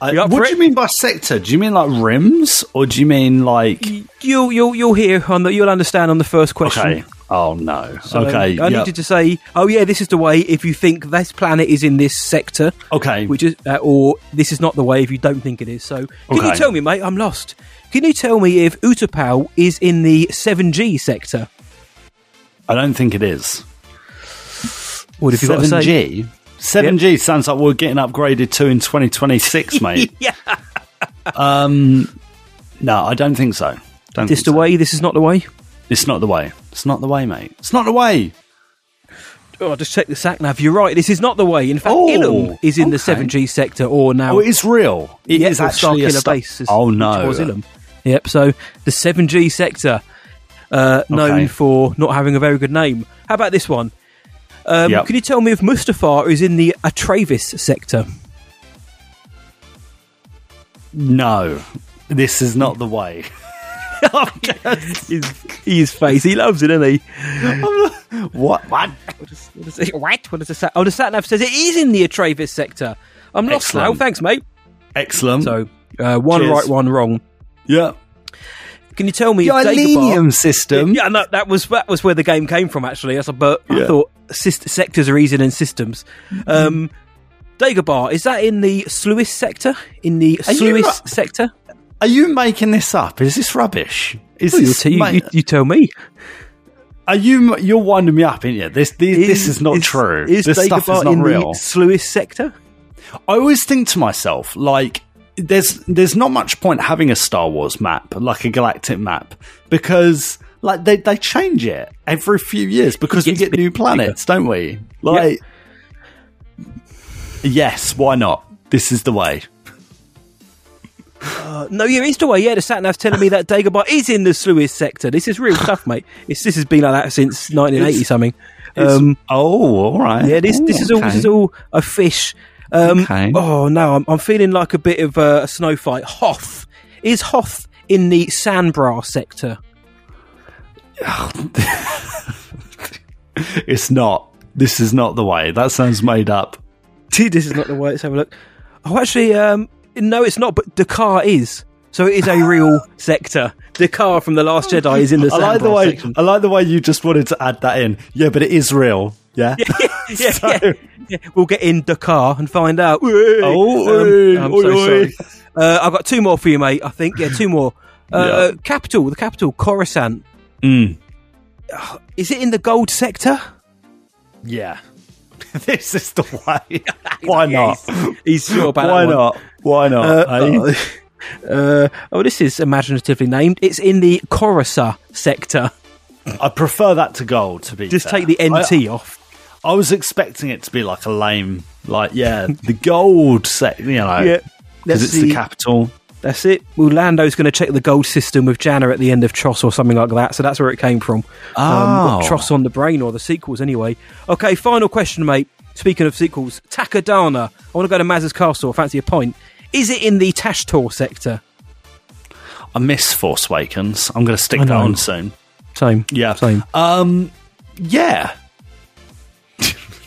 I- what for do you mean by sector? Do you mean like rims, or do you mean like? You'll you'll you'll hear on the you'll understand on the first question. Okay. Oh no. So okay. I yep. need to say, "Oh yeah, this is the way." If you think this planet is in this sector, Okay. which is, uh, or this is not the way. If you don't think it is, so can you tell me, mate? I'm lost. Can you tell me if Utapau is in the seven G sector? I don't think it is. What have you got to say? 7G? 7G sounds like we're getting upgraded to in 2026, mate. yeah. Um, no, I don't think so. Don't This think the so. way? This is not the way? It's not the way. It's not the way, mate. It's not the way. Oh, just check the sat nav. You're right. This is not the way. In fact, Oh, Ilum is in the 7G sector, or now Oh, it is real. It Yep, is actually a sta- base. is- Oh, no. was Ilum. Yep. So the 7G sector, uh, known Okay. for not having a very good name. How about this one? Um, Yep. Can you tell me if Mustafar is in the Atravis sector? No, this is not the way. his, his face. He loves it, doesn't he? what? What? What does, what does it, what? What does the sat? Oh, the sat nav says it is in the Atravis sector. I'm lost Excellent. now. Thanks, mate. Excellent. So uh, one Cheers. right, one wrong. yeah. Can you tell me The Dagobah- system. Yeah, no, that was that was where the game came from. Actually, That's- but I thought sectors are easier than systems. Um, Dagobah is that in the Sluis sector? In the Are Sluis not- sector? Are you making this up? Is this rubbish? Is Oh, you, this? you, you, you tell me. are you? You're winding me up, aren't you? This this, this is not is, true. Is this stuff Dagobah is not in real. the Sluis sector? I always think to myself, like, there's there's not much point having a Star Wars map, like a galactic map, because like they, they change it every few years because we get new planets, don't we? Like, yes, why not? This is the way. Uh, no, yeah, it's the way. Yeah, the sat nav's telling me that Dagobah is in the Sluis sector. This is real stuff, mate. It's, this has been like that since 1980 It's- something. Um, oh, all right. Yeah, this this is all this is all a fish. Um, Okay. Oh no, I'm, I'm feeling like a bit of uh, a snow fight. Hoth is Hoth in the Sanbra sector. It's not. This is not the way. That sounds made up. this is not the way. Let's have a look. Oh, actually, um, no, it's not. But D'Qar is. So it is a real sector. D'Qar from the Last Jedi is in the. I like the way section. I like the way you just wanted to add that in. Yeah, but it is real. Yeah. yeah, yeah, yeah. We'll get in D'Qar and find out. Oh, oi, I'm so sorry. Uh, I've got two more for you, mate. I think. Yeah, two more. Uh, Yeah. Capital, the capital, Coruscant. Mm. Is it in the gold sector? Yeah. this is the way. Why not? He's, he's sure about Why not? Why not? Uh, eh? uh, oh, this is imaginatively named. It's in the Coruscant sector. I prefer that to gold. To be Just fair. take the NT I, off. I was expecting it to be like a lame, like yeah, the gold set. You know, Yeah, because it's the, the- capital. That's it. Well, Lando's going to check the gold system with Jannah at the end of Tross or something like that. So that's where it came from. Um, Oh. got Tross on the brain or the sequels anyway. Okay, final question, mate. Speaking of sequels, Takodana. I want to go to Maz's castle. Fancy a point. Is it in the Tashtor sector? I miss Force Awakens. I'm going to stick that on soon. Same. Yeah. Same. Um. Yeah.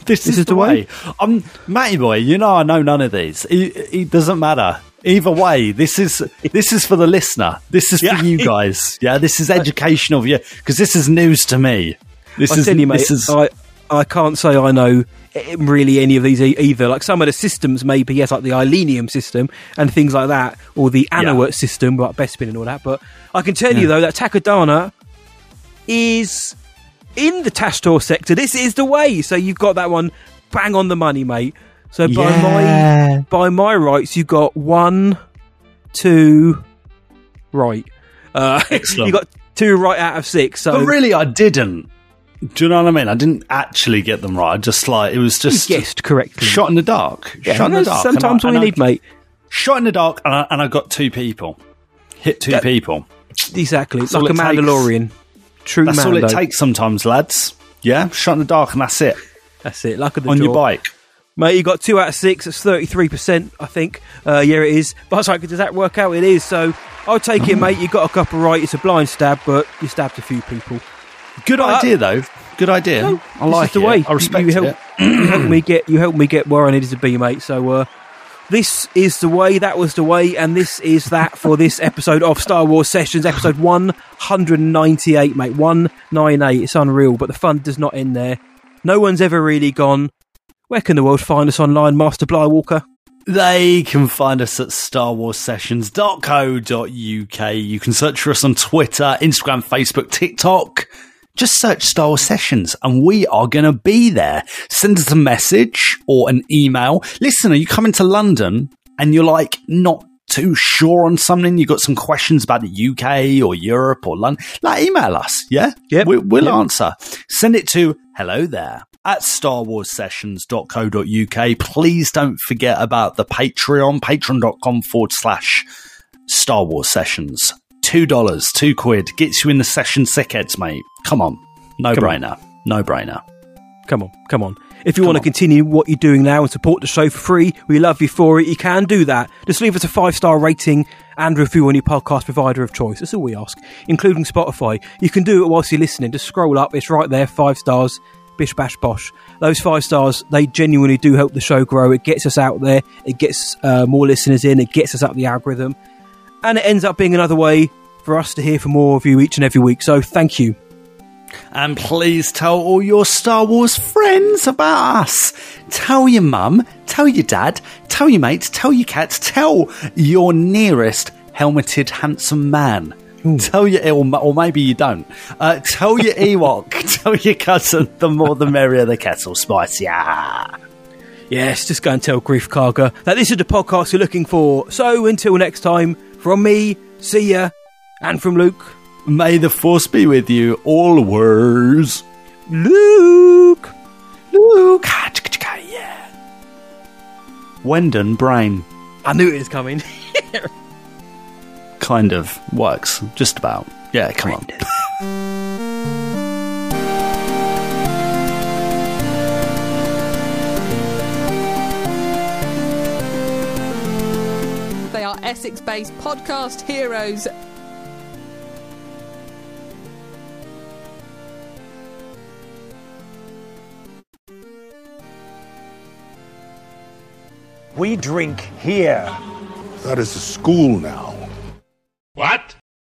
This, is, is the way. way? Um, Matty boy, you know I know none of these. It, it doesn't matter. Either way, this is this is for the listener. This is Yeah. for you guys. Yeah, this is educational for you because this is news to me. This I is you, mate, this is I, I can't say I know really any of these e- either. Like some of the systems, maybe yes, like the Ilenium system and things like that, or the Anoat system, like Bespin and all that. But I can tell you though that Takodana is in the Tashtor sector. This is the way. So you've got that one bang on the money, mate. So by Yeah. my by my rights, you've got one, two, right. Uh, Excellent. you got two right out of six. So but really, I didn't. Do you know what I mean? I didn't actually get them right. I just like it was just you guessed correctly. shot in the dark. Yeah, shot in the dark. Sometimes and all you and I- need, mate. Shot in the dark, and I, and I got two people. Hit two Yeah. people. Exactly. It's That's like a Mandalorian. takes. Mandalorian. True That's all it takes sometimes, lads. Yeah, shot in the dark, and that's it. That's it. Luck of the On draw. your bike. Mate, you got two out of six. That's 33%, I think. Uh, yeah, it is. But I was like, does that work out? It is. So I'll take it, mate. You got a couple right. It's a blind stab, but you stabbed a few people. Good Uh, idea, though. Good idea. No, I this like is the it. way. I respect you, you it. you helped me get. You helped me get where I needed to be, mate. So uh, this is the way. That was the way, and this is that for this episode of Star Wars Sessions, episode one hundred and ninety-eight, mate. One nine eight. It's unreal, but the fun does not end there. No one's ever really gone. Where can the world find us online, Master Blywalker? They can find us at starwarssessions.co.uk. You can search for us on Twitter, Instagram, Facebook, TikTok. Just search Star Wars Sessions and we are going to be there. Send us a message or an email. Listen, are you coming to London and you're like not too sure on something? you've got some questions about the UK or Europe or London? Like email us. Yeah. Yep. We, will Yep. answer. Send it to hello there at starwarssessions.co.uk. Please don't forget about the Patreon, patreon.com forward slash Star Wars Sessions. Two dollars, two quid, gets you in the session sickheads, mate. Come on. No Come brainer. No brainer. Come on, come on. If you want to continue what you're doing now and support the show for free, we love you for it. You can do that. Just leave us a five star rating and review on your podcast provider of choice. That's all we ask, including Spotify. You can do it whilst you're listening. Just scroll up. It's right there. Five stars. Bish bash bosh. Those five stars, they genuinely do help the show grow. It gets us out there. It gets uh, more listeners in. It gets us up the algorithm. And it ends up being another way for us to hear from more of you each and every week. So thank you. And please tell all your Star Wars friends about us. Tell your mum, tell your dad, tell your mates, tell your cats, tell your nearest helmeted handsome man. Tell your, or, or maybe you don't. Uh, tell your Ewok, tell your cousin, the more the merrier the kettle spice. Yeah. Yes, just go and tell Greef Karga that this is the podcast you're looking for. So until next time, from me, see ya, and from Luke, May the force be with you always. Luke. Luke. Ah, Yeah. Wendon Brain. I knew it was coming. Kind of works. Just about. Yeah, come on. Essex based podcast heroes. We drink here. That is a school now.